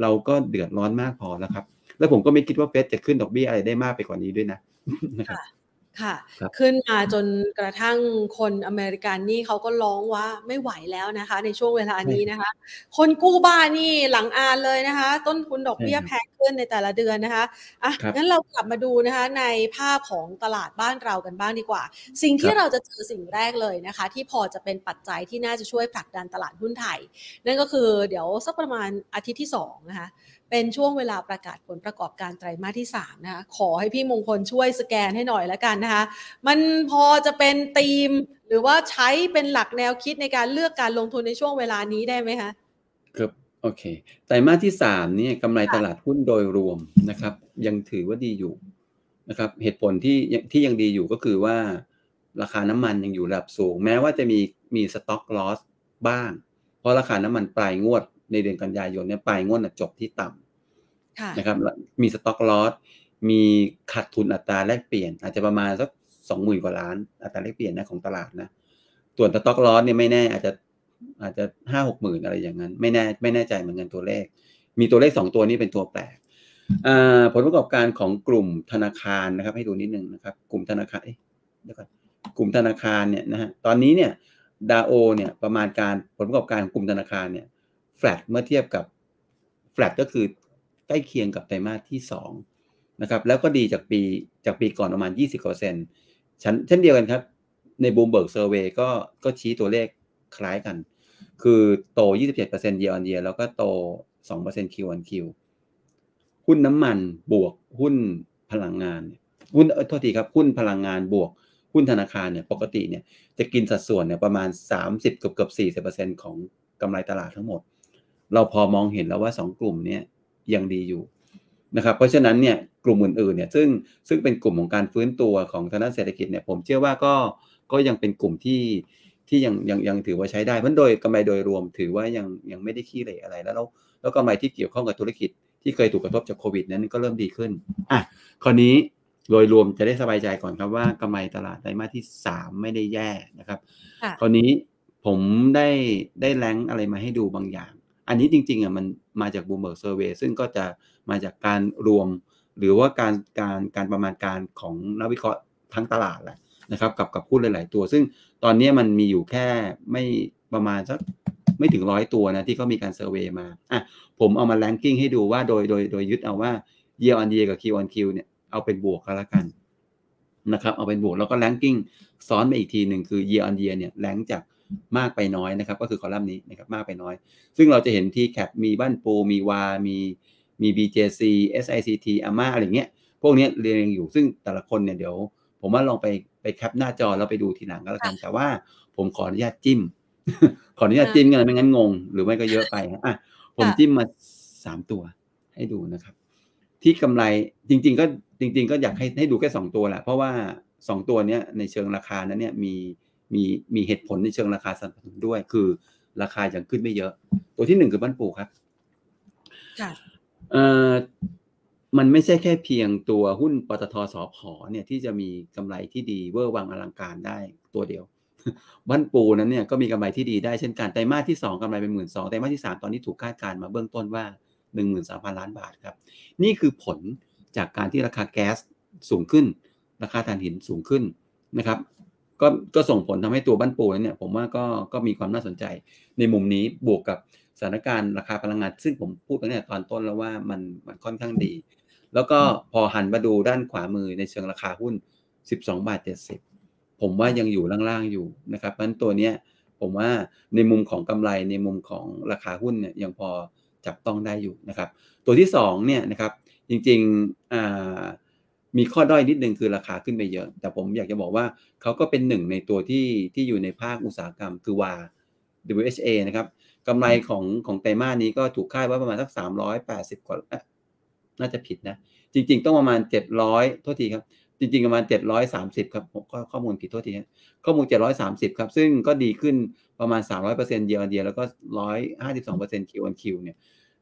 เราก็เดือดร้อนมากพอแล้วครับ แล้วผมก็ไม่คิดว่าเฟดจะขึ้นดอกเบี้ยอะไรได้มากไปกว่านี้ด้วยนะนะครับ ค่ะ ขึ้นมาจนกระทั่งคนอเมริกันนี่เขาก็ร้องว่าไม่ไหวแล้วนะคะ ในช่วงเวลานี้นะคะ คนกู้บ้านนี่หลังอานเลยนะคะ ต้นทุนดอกเบี้ยแพงขึ้นในแต่ละเดือนนะคะอะงั้นเรากลับมาดูนะคะ ในภาพของตลาดบ้านเรากันบ้างดีกว่า สิ่งที่เราจะเจอสิ่งแรกเลยนะคะ ที่พอจะเป็นปัจจัยที่น่าจะช่วยผลักดันตลาดหุ้นไทย นั่นก็คือเดี๋ยวสักประมาณอาทิตย์ที่2นะคะ เป็นช่วงเวลาประกาศผลประกอบการไตรมาสที่3นะคะขอให้พี่มงคลช่วยสแกนให้หน่อยแล้วกันนะคะ มันพอจะเป็นธีม หรือว่าใช้เป็นหลักแนวคิดในการเลือกการลงทุนในช่วงเวลานี้ได้ไหมคะครับโอเคไตรมาสที่3เนี่ยกำไรตลาดหุ้นโดยรวมนะครับ ยังถือว่าดีอยู่นะครับ เหตุผลที่ที่ยังดีอยู่ก็คือว่า ราคาน้ำมันยังอยู่ระดับสูง แม้ว่าจะมีมีสต็อกลอสบ้าง เพราะราคาน้ำมันปลายงวด ในเดือนกันยายนเนี่ยปลายงวดจบที่ต่ำนะครับ มีสต็อกลอสมีขาดทุนอัตราแลกเปลี่ยน อาจจะประมาณสักสองหมื่นกว่าล้านอัตราแลกเปลี่ยนนะของตลาดนะส่วนสต็อกลอสเนี่ยไม่แน่อาจจะอาจจะห้าหกหมื่นอะไรอย่างนั้น ไม่แน่ไม่แน่ใจเหมือนกันตัวเลข มีตัวเลขสองตัวนี้เป็นตัวแปลกผลประกอบการของกลุ่มธนาคารนะครับ ให้ดูนิดนึงนะครับ กลุ่มธนาคารเดี๋ยวก่อนกลุ่มธนาคารเนี่ยนะฮะตอนนี้เนี่ยดาโอเนี่ยประมาณการผลประกอบการของกลุ่มธนาคารเนี่ย แฟลตเมื่อเทียบกับแฟลตก็คือใกล้เคียงกับไตรมาสที่2นะครับแล้วก็ดีจากปีจากปีก่อนประมาณ 20%เชั้นเช่นเดียวกันครับ ใน Bloomberg survey ก็ก็ชี้ตัวเลขคล้ายกัน คือโต 27% year on year แล้วก็โต 2% Q on Q หุ้นน้ำมันบวกหุ้นพลังงานหุ้นโทษทีครับหุ้นพลังงานบวกหุ้นธนาคารเนี่ยปกติเนี่ยจะกินสัดส่วนเนี่ยประมาณ 30 เกือบเกือบ40%ของกำไรตลาดทั้งหมด เราพอมองเห็นแล้วว่าสองกลุ่มนี้ยังดีอยู่นะครับเพราะฉะนั้นเนี่ยกลุ่มอื่นๆเนี่ยซึ่งซึ่งเป็นกลุ่มของการฟื้นตัวของทางด้านเศรษฐกิจเนี่ยผมเชื่อว่าก็ก็ยังเป็นกลุ่มที่ที่ยังยังยังถือว่าใช้ได้เพราะโดยกำไรโดยรวมถือว่ายังยังไม่ได้ขี้เหร่อะไรแล้วแล้วแล้วกำไรที่เกี่ยวข้องกับธุรกิจที่เคยถูกกระทบจากโควิด นั้นก็เริ่มดีขึ้นอะคราวนี้โดยรวมจะได้สบายใจก่อนครับว่ากำไรตลาดไตรมาสที่ 3 ไม่ได้แย่นะครับค่ะคราวนี้ผมได้ได้แรงอะไรมาให้ดูบางอย่าง อันนี้จริงๆอะมันมาจาก Bloomberg Survey ซึ่งก็จะมาจากการรวม หรือว่าการการการประมาณการของนักวิเคราะห์ทั้งตลาดแหละนะครับกับกับหุ้นหลาย ๆ ตัว ซึ่งตอนนี้มันมีอยู่แค่ไม่ประมาณสักไม่ถึงร้อยตัวนะที่เขามีการเซอร์เวยมาอะผมเอามาแ a งกิ้งให้ดูว่าโดยโดยโดยยึดเอาว่า year on year กับ Q on Q เนี่ยเอาเป็นบวกก็แล้วกันนะครับเอาเป็นบวกแล้วก็แ a งกิ้งซ้อนไปอีกทีหนึ่งคือ year on year เนี่ยแรงจาก มากไปน้อยนะครับ ก็คือคอลัมน์นี้นะครับมากไปน้อย ซึ่งเราจะเห็นที่แคปมีบ้านปู มีวา มีมี BJC SICT อาม่าอะไรเงี้ย พวกเนี้ยเรียงอยู่ซึ่งแต่ละคนเนี่ยเดี๋ยว ผมว่าลองไปไปแคปหน้าจอแล้วไปดูทีหลังก็แล้วกัน แต่ว่าผมขออนุญาตจิ้ม ขออนุญาตจิ้มกันไม่งั้นงง หรือไม่ก็เยอะไปฮะอะผมจิ้มมาสามตัวให้ดูนะครับ ที่กำไรจริง ๆ ก็จริง ๆ ก็อยากให้ให้ดูแค่สองตัวแหละเพราะว่าสองตัวเนี้ยในเชิงราคานั้นเนี่ยมี มีมีเหตุผลในเชิงราคาสนับสนุนด้วย คือราคายังขึ้นไม่เยอะ ตัวที่หนึ่งคือบ้านปูครับค่ะเอ่อมันไม่ใช่แค่เพียงตัวหุ้นปตทสพเนี่ยที่จะมีกำไรที่ดีเวอร์วังอลังการได้ตัวเดียว บ้านปูนั้นเนี่ยก็มีกำไรที่ดีได้เช่นกันไตรมาสที่สองกำไรเป็นหมื่นสองไตรมาสที่สามตอนนี้ถูกคาดการณ์มาเบื้องต้นว่าหนึ่งหมื่นสามพันล้านบาทครับ นี่คือผลจากการที่ราคาแก๊สสูงขึ้น ราคาถ่านหินสูงขึ้นนะครับ ก็ก็ส่งผลทำให้ตัวบ้านปูนั้นเนี่ยผมว่าก็ก็มีความน่าสนใจ ในมุมนี้บวกกับสถานการณ์ราคาพลังงาน ซึ่งผมพูดตั้งแต่ตอนต้นแล้วว่ามันมันค่อนข้างดี แล้วก็พอหันมาดูด้านขวามือในเชิงราคาหุ้น 12 บาท 70 ผมว่ายังอยู่ล่างๆอยู่นะครับเพราะนั้นตัวเนี้ยผมว่าในมุมของกำไรในมุมของราคาหุ้นเนี่ยยังพอจับต้องได้อยู่นะครับ ตัวที่2เนี่ยนะครับจริงๆอ่า มีข้อด้อยนิดนึงคือราคาขึ้นไปเยอะ แต่ผมอยากจะบอกว่าเขาก็เป็นหนึ่งในตัวที่ที่อยู่ในภาคอุตสาหกรรมคือวา WHA นะครับกำไรของของไตรมาสนี้ก็ถูกคาดว่าประมาณสัก 380 กว่า น่าจะผิดนะ จริง ๆ ต้องประมาณ 700 โทษทีครับ จริง ๆ ประมาณ 730 ครับผมก็ข้อมูลผิดโทษทีครับข้อมูล 730 ครับ ซึ่งก็ดีขึ้นประมาณ 300% year on year แล้วก็ 152% Q on Q เนี่ย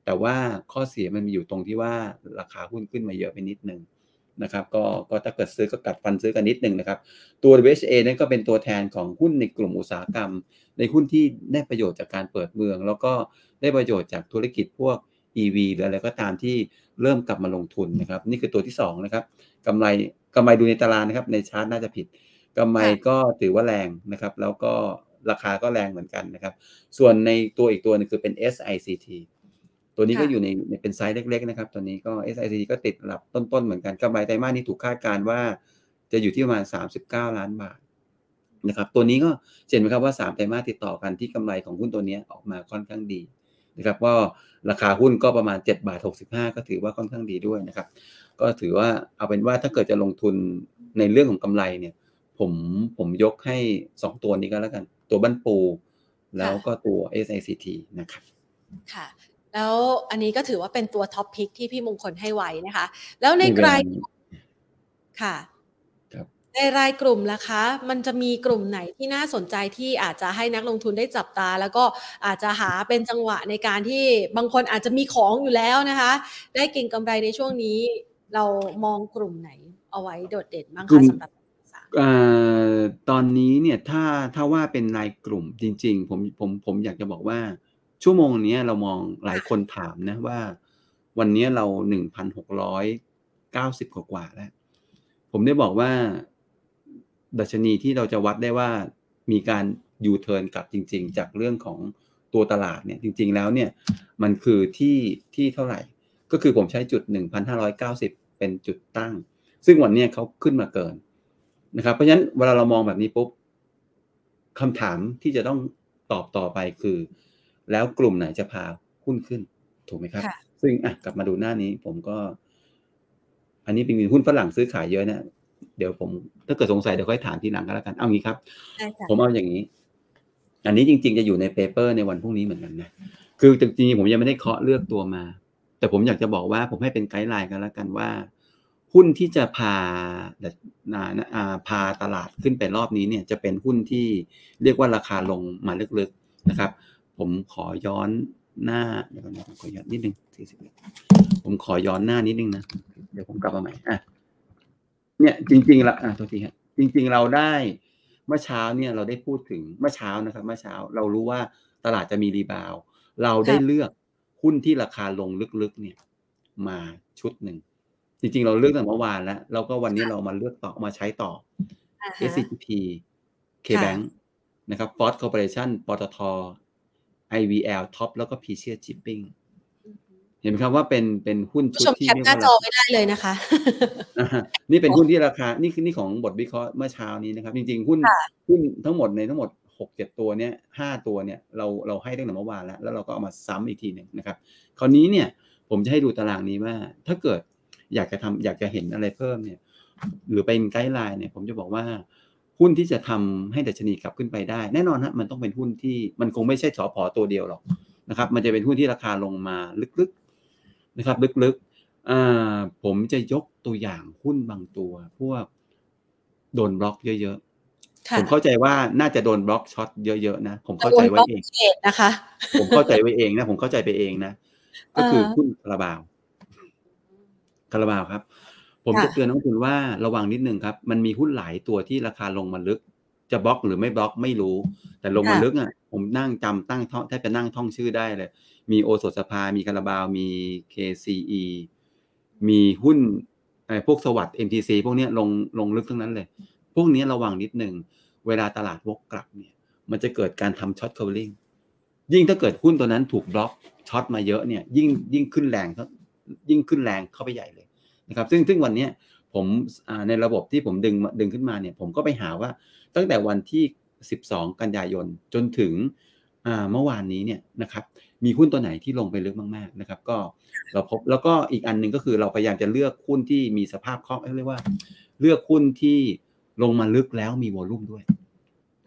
แต่ว่าข้อเสียมันมีอยู่ตรงที่ว่าราคาหุ้นขึ้นมาเยอะไปนิดนึง นะครับก็ก็ถ้าเกิดซื้อก็กัดฟันซื้อกันนิดนึงนะครับ ตัว WHA นั่นก็เป็นตัวแทนของหุ้นในกลุ่มอุตสาหกรรม ในหุ้นที่ได้ประโยชน์จากการเปิดเมือง แล้วก็ได้ประโยชน์จากธุรกิจพวก EV หรืออะไรก็ตามที่เริ่มกลับมาลงทุนนะครับ นี่คือตัวที่2นะครับกำไรกำไรดูในตารางนะครับ ในชาร์ตน่าจะผิดกำไรก็ถือว่าแรงนะครับ แล้วก็ราคาก็แรงเหมือนกันนะครับ ส่วนในตัวอีกตัวหนึงคือเป็น SICT ตัวนี้ก็อยู่ในเป็นไซส์เล็ก ๆ นะครับตัวนี้ก็ SICT ก็ติดระดับต้น ๆ เหมือนกันกำไรไตรมาสนี้ถูกคาดการณ์ว่า จะอยู่ที่ประมาณ 39 ล้านบาทนะครับ ตัวนี้ก็เห็นไหมครับว่า 3 ไตรมาสติดต่อกันที่กำไรของหุ้นตัวนี้ออกมาค่อนข้างดีนะครับก็ราคาหุ้นก็ประมาณ7บาท65 ก็ถือว่าค่อนข้างดีด้วยนะครับ ก็ถือว่าเอาเป็นว่าถ้าเกิดจะลงทุนในเรื่องของกำไรเนี่ยผมผมยกให้ 2 ตัวนี้ก็แล้วกัน ตัวบ้านปู แล้วก็ตัว SICT นะครับค่ะ แล้วอันนี้ก็ถือว่าเป็นตัวท็อปพิกที่พี่มงคลให้ไว้นะคะ แล้วในในเวลารายนี้ค่ะครับในรายกลุ่มล่ะคะ มันจะมีกลุ่มไหนที่น่าสนใจที่อาจจะให้นักลงทุนได้จับตา แล้วก็อาจจะหาเป็นจังหวะในการที่บางคนอาจจะมีของอยู่แล้วนะคะ ได้เก่งกำไรในช่วงนี้ เรามองกลุ่มไหนเอาไว้โดดเด่นบ้างกลุ่คะมสำหรับนักศึกษาเอ่อตอนนี้เนี่ยถ้าถ้าว่าเป็นรายกลุ่มจริง ๆ ผมผมผมอยากจะบอกว่า ชั่วโมงนี้เรามองหลายคนถามนะว่า วันนี้เราหนึ่งพันหกร้อยเก้าสิบกว่าแล้ว ผมได้บอกว่า ดัชนีที่เราจะวัดได้ว่ามีการยูเทิร์นกลับจริง ๆ จากเรื่องของตัวตลาดเนี่ย จริง ๆ แล้วเนี่ย มันคือที่ที่เท่าไหร่ ก็คือผมใช้จุด 1,590 เป็นจุดตั้ง ซึ่งวันนี้เขาขึ้นมาเกินนะครับ เพราะฉะนั้นเวลาเรามองแบบนี้ปุ๊บคำถามที่จะต้องตอบต่อไปคือ แล้วกลุ่มไหนจะพาหุ้นขึ้น ถูกไหมครับค่ะซึ่งอะกลับมาดูหน้านี้ ผมก็ อันนี้เป็นหุ้นฝรั่งซื้อขายเยอะนะเดี๋ยวผมถ้าเกิดสงสัยเดี๋ยวค่อยถามทีหลังก็แล้วกันเอางี้ครับได้ค่ะผมเอาอย่างนี้ อันนี้จริง ๆ จะอยู่ใน paper ในวันพรุ่งนี้เหมือนกันนะคือจริงๆผมยังไม่ได้เคาะเลือกตัวมา แต่ผมอยากจะบอกว่าผมให้เป็น guideline กันแล้วกันว่า หุ้นที่จะพาพาตลาดขึ้นไปรอบนี้เนี่ย จะเป็นหุ้นที่เรียกว่าราคาลงมาลึกๆนะครับ ผมขอย้อนหน้าเดี๋ยวนะขอย้อนนิดนึงสี่สิบผมขอย้อนหน้านิดนึงนะ เดี๋ยวผมกลับมาใหม่อะเนี่ยจริงๆละอะตัวทีครับจริง ๆเราได้เมื่อเช้าเนี่ยเราได้พูดถึงเมื่อเช้านะครับเมื่อเช้าเรารู้ว่าตลาดจะมีรีบาวเราได้เลือกหุ้นที่ราคาลงลึกๆเนี่ยมาชุดหนึ่ง จริง ๆ เราเลือกตั้งเมื่อวานแล้วแล้วก็วันนี้เรามาเลือกต่อมาใช้ต่อ SCP KBank นะครับ Ford Corporation ปตท IVL Top แล้วก็ p c ช Shipping เห็นไหมครับว่าเป็นเป็นหุ้นชุดที่แคปหน้าจอไม่ได้เลยนะคะ นี่เป็นหุ้นที่ราคา นี่คือนี่ของบทวิเคราะห์เมื่อเช้านี้นะครับ จริงๆ หุ้นหุ้นทั้งหมดในทั้งหมดหกเจ็ดตัวเนี้ยห้าตัวเนี่ยเราเราให้ตั้งแต่เมื่อวานแล้ว แล้วเราก็เอามาซ้ำอีกทีหนึ่งนะครับ คราวนี้เนี่ยผมจะให้ดูตารางนี้ว่า ถ้าเกิดอยากจะทำอยากจะเห็นอะไรเพิ่มเนี่ย หรือเป็น guideline เนี่ย ผมจะบอกว่า หุ้นที่จะทำให้ดัชนีกลับขึ้นไปได้ แน่นอนฮะมันต้องเป็นหุ้นที่มันคงไม่ใช่สอพอตัวเดียวหรอกนะครับ มันจะเป็นหุ้นที่ราคาลงมาลึกๆนะครับ ลึกๆอ่าผมจะยกตัวอย่างหุ้นบางตัว พวกโดนบล็อกเยอะผมเข้าใจว่าน่าจะโดน block short เยอะๆนะผมเข้าใจไว้เองนะคะ ผมเข้าใจไว้เองนะผมเข้าใจไปเองนะก็คือหุ้นคาราบาวคาราบาวครับ ผมจะเตือนนักทุนว่าระวังนิดนึงครับ มันมีหุ้นหลายตัวที่ราคาลงมาลึก จะบล็อกหรือไม่บล็อกไม่รู้ แต่ลงมาลึกอะ ผมนั่งจำตั้งท่องแทบจะนั่งท่องชื่อได้เลย มีโอสถสภา มีคาราบาว มี KCE มีหุ้นไอ้พวกสวัสด์ MTC พวกนี้ลงลงลึกทั้งนั้นเลย พวกนี้ระวังนิดนึง เวลาตลาดวกกลับเนี่ย มันจะเกิดการทำช็อต covering ยิ่งถ้าเกิดหุ้นตัวนั้นถูกบล็อกช็อตมาเยอะเนี่ย ยิ่งยิ่งขึ้นแรงยิ่งขึ้นแรงเข้าไปใหญ่เลย นะครับซึ่งซึ่งวันนี้ผมในระบบที่ผมดึงดึงขึ้นมาเนี่ยผมก็ไปหาว่าตั้งแต่วันที่ 12 กันยายนจนถึงเมื่อวานนี้เนี่ยนะครับมีหุ้นตัวไหนที่ลงไปลึกมากๆนะครับ ก็เราพบแล้วก็อีกอันหนึ่งก็คือเราพยายามจะเลือกหุ้นที่มีสภาพคล่องเรียกว่า เลือกหุ้นที่ลงมาลึกแล้วมีวอลุ่มด้วย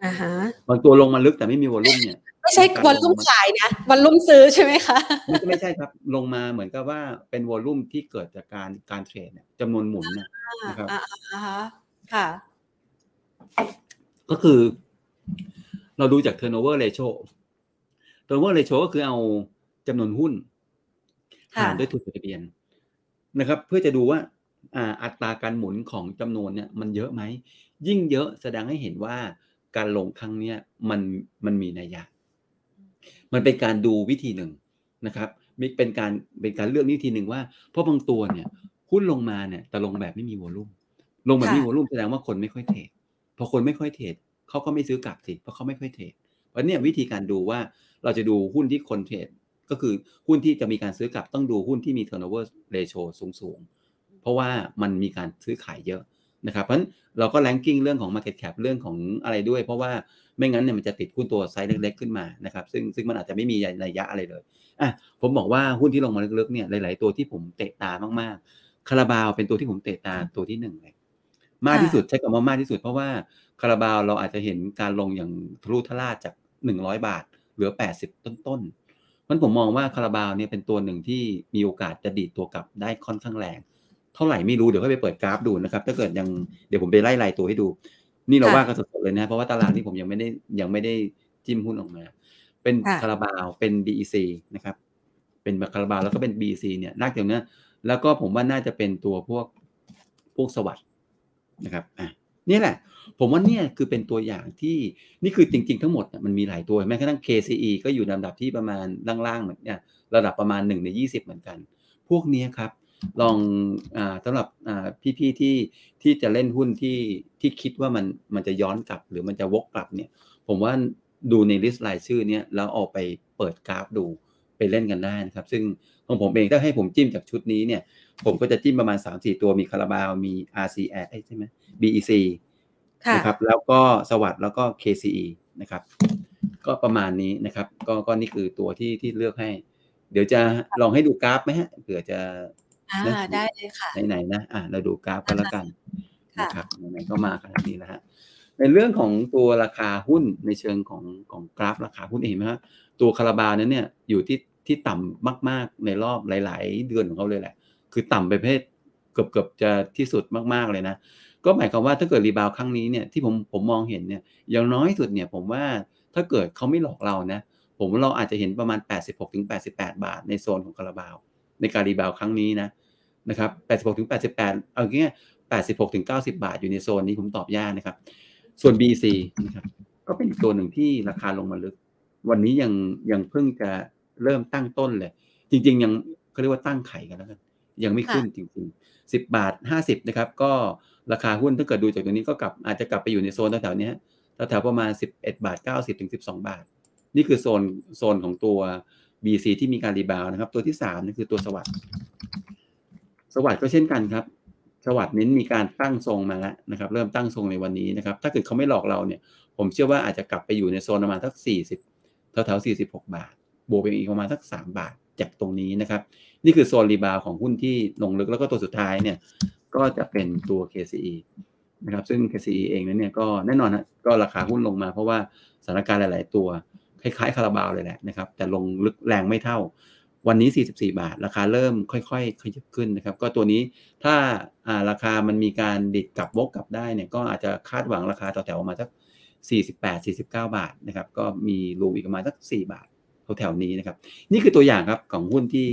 อ่าฮะบางตัวลงมาลึกแต่ไม่มีวอลุ่มเนี่ย ไม่ใช่วอลุ่มขายนะวอลุ่มซื้อใช่ไหมคะไม่ไม่ใช่ครับลงมาเหมือนกับว่าเป็นวอลุ่มที่เกิดจากการการเทรดเนี่ยจำนวนหมุนนะครับอ่าฮะค่ะ ก็คือ เราดูจาก turnover ratio turnover ratio ก็คือเอาจำนวนหุ้นหารด้วยทุนจดทะเบียนนะครับ เพื่อจะดูว่าอัตราการหมุนของจำนวนเนี่ยมันเยอะไหม ยิ่งเยอะแสดงให้เห็นว่าการลงครั้งเนี้ยมันมันมีนัยยะ มันเป็นการดูวิธีหนึ่งนะครับมีเป็นการเป็นการเลือกวิธีหนึ่งว่า เพราะบางตัวเนี่ยหุ้นลงมาเนี่ยแต่ลงแบบไม่มีวอลุ่มลงแบบไม่มีวอลุ่มแสดงว่าคนไม่ค่อยเทรดพอคนไม่ค่อยเทรดเขาก็ไม่ซื้อกลับสิเพราะเขาไม่ค่อยเทรดเพราะเนี่ยวิธีการดูว่าเราจะดูหุ้นที่คนเทรดก็คือหุ้นที่จะมีการซื้อกลับต้องดูหุ้นที่มี turnover ratio สูงๆเพราะว่ามันมีการซื้อขายเยอะนะครับเพราะฉะนั้นเราก็ ranking เรื่องของ Market Cap เรื่องของอะไรด้วย เพราะว่า ไม่งั้นเนี่ยมันจะติดหุ้นตัวไซส์เล็กๆขึ้นมานะครับซึ่งซึ่งมันอาจจะไม่มีนัยยะอะไรเลยอะผมบอกว่าหุ้นที่ลงมาลึกๆเนี่ยหลาย ๆ ตัวที่ผมเตะตามากๆคาราบาวเป็นตัวที่ผมเตะตาตัวที่หนึ่งเลยมากที่สุดใช้คำว่ามากที่สุดเพราะว่าคาราบาวเราอาจจะเห็นการลงอย่างทะลุทะลาจากหนึ่งร้อยบาท เหลือแปดสิบต้นๆมันผมมองว่าคาราบาวเนี่ยเป็นตัวหนึ่งที่มีโอกาสจะดีดตัวกลับได้ค่อนข้างแรง เท่าไหร่ไม่รู้เดี๋ยวค่อยไปเปิดกราฟดูนะครับ ถ้าเกิดยังเดี๋ยวผมไปไล่รายตัวให้ดู นี่เราว่ากันสดๆเลยนะ เพราะว่าตลาดที่ผมยังไม่ได้ยังไม่ได้จิ้มหุ้นออกมา เป็นคาราบาวเป็น BEC นะครับ เป็นคาราบาวแล้วก็เป็น BEC เนี่ยนักเดี๋ยวนี้แล้วก็ผมว่าน่าจะเป็นตัวพวกพวกสวัสด์นะครับอะนี่แหละ ผมว่าเนี่ยคือเป็นตัวอย่างที่นี่คือจริง ๆ ทั้งหมดมันมีหลายตัวแม้กระทั่ง KCE ก็อยู่ในลำดับที่ประมาณล่างๆเหมือนเนี่ยระดับประมาณ1ใน20 เหมือนกัน พวกนี้ครับ ลองอสำหรับพี่ๆที่ที่จะเล่นหุ้นที่ที่คิดว่ามันมันจะย้อนกลับ หรือมันจะวกกลับเนี่ย ผมว่าดูในลิสต์รายชื่อเนี้ยแล้วเอาไปเปิดกราฟดูไปเล่นกันได้นะครับ ซึ่งของผมเองถ้าให้ผมจิ้มจากชุดนี้เนี่ย ผมก็จะจิ้มประมาณ 3-4 ตัวมีคาราบาวมี RCA ใช่ไหม BEC นะครับแล้วก็สวัสด์แล้วก็ KCE นะครับ ก็ประมาณนี้นะครับ ก็ก็นี่คือตัวที่ที่เลือกให้ เดี๋ยวจะลองให้ดูกราฟไหมฮะเผื่อจะ อ่าได้เลยค่ะไหนๆนะอ่าเราดูกราฟกันแล้วกันนะครับไหนๆก็มาขนาดนี้แล้วฮะในเรื่องของตัวราคาหุ้นในเชิงของของกราฟราคาหุ้นเองไหมครับตัวคาราบานั้นเนี่ยอยู่ที่ที่ต่ำมาก ๆ ในรอบหลาย ๆ เดือนของเขาเลยแหละ คือต่ำไปเพศเกือบเกือบจะที่สุดมาก ๆ เลยนะ ก็หมายความว่าถ้าเกิดรีบาวครั้งนี้เนี่ยที่ผมผมมองเห็นเนี่ยอย่างน้อยสุดเนี่ยผมว่าถ้าเกิดเขาไม่หลอกเรานะ ผมว่าเราอาจจะเห็นประมาณ 86-88 บาท ในโซนของคาราบาว ในการรีบาวครั้งนี้นะนะครับ86-88 เอางี้86-90 บาทอยู่ในโซนนี้ผมตอบยากนะครับ ส่วน BC นะครับก็เป็นอีกตัวหนึ่งที่ราคาลงมาลึก วันนี้ยังยังเพิ่งจะเริ่มตั้งต้นเลย จริง ๆ ยังเขาเรียกว่าตั้งไข่กันแล้วกันยังไม่ขึ้นจริงๆ 10 บาท 50 นะครับ ก็ราคาหุ้นถ้าเกิดดูจากตรงนี้ก็กลับอาจจะกลับไปอยู่ในโซนแถวๆนี้แถวๆประมาณ 11 บาท 90ถึง12 บาท นี่คือโซนโซนของตัว BC ที่มีการรีบาวนะครับ ตัวที่3นี่คือตัวสวัสด์สวัสด์ก็เช่นกันครับ สวัสด์นี้มีการตั้งทรงมาแล้วนะครับ เริ่มตั้งทรงในวันนี้นะครับ ถ้าเกิดเขาไม่หลอกเราเนี่ย ผมเชื่อว่าอาจจะกลับไปอยู่ในโซนประมาณสัก40แถวๆ46 บาท บวกไปอีกประมาณสัก 3 บาทจากตรงนี้นะครับ นี่คือโซนรีบาวของหุ้นที่ลงลึกแล้วก็ตัวสุดท้ายเนี่ย ก็จะเป็นตัว KCE นะครับ ซึ่ง KCE เองนั้นเนี่ยก็แน่นอนนะก็ราคาหุ้นลงมาเพราะว่าสถานการณ์หลาย ๆ ตัว คล้ายๆคาราบาวเลยแหละนะครับ แต่ลงลึกแรงไม่เท่า วันนี้ 44 บาท ราคาเริ่มค่อยๆ ขยับขึ้นนะครับ ก็ตัวนี้ถ้าราคามันมีการดีดกลับวกกลับได้เนี่ยก็อาจจะคาดหวังราคาต่อแถวมาสัก 48 49 บาทนะครับ ก็มี room อีกประมาณสัก 4 บาทแถวๆนี้นะครับ นี่คือตัวอย่างครับของหุ้นที่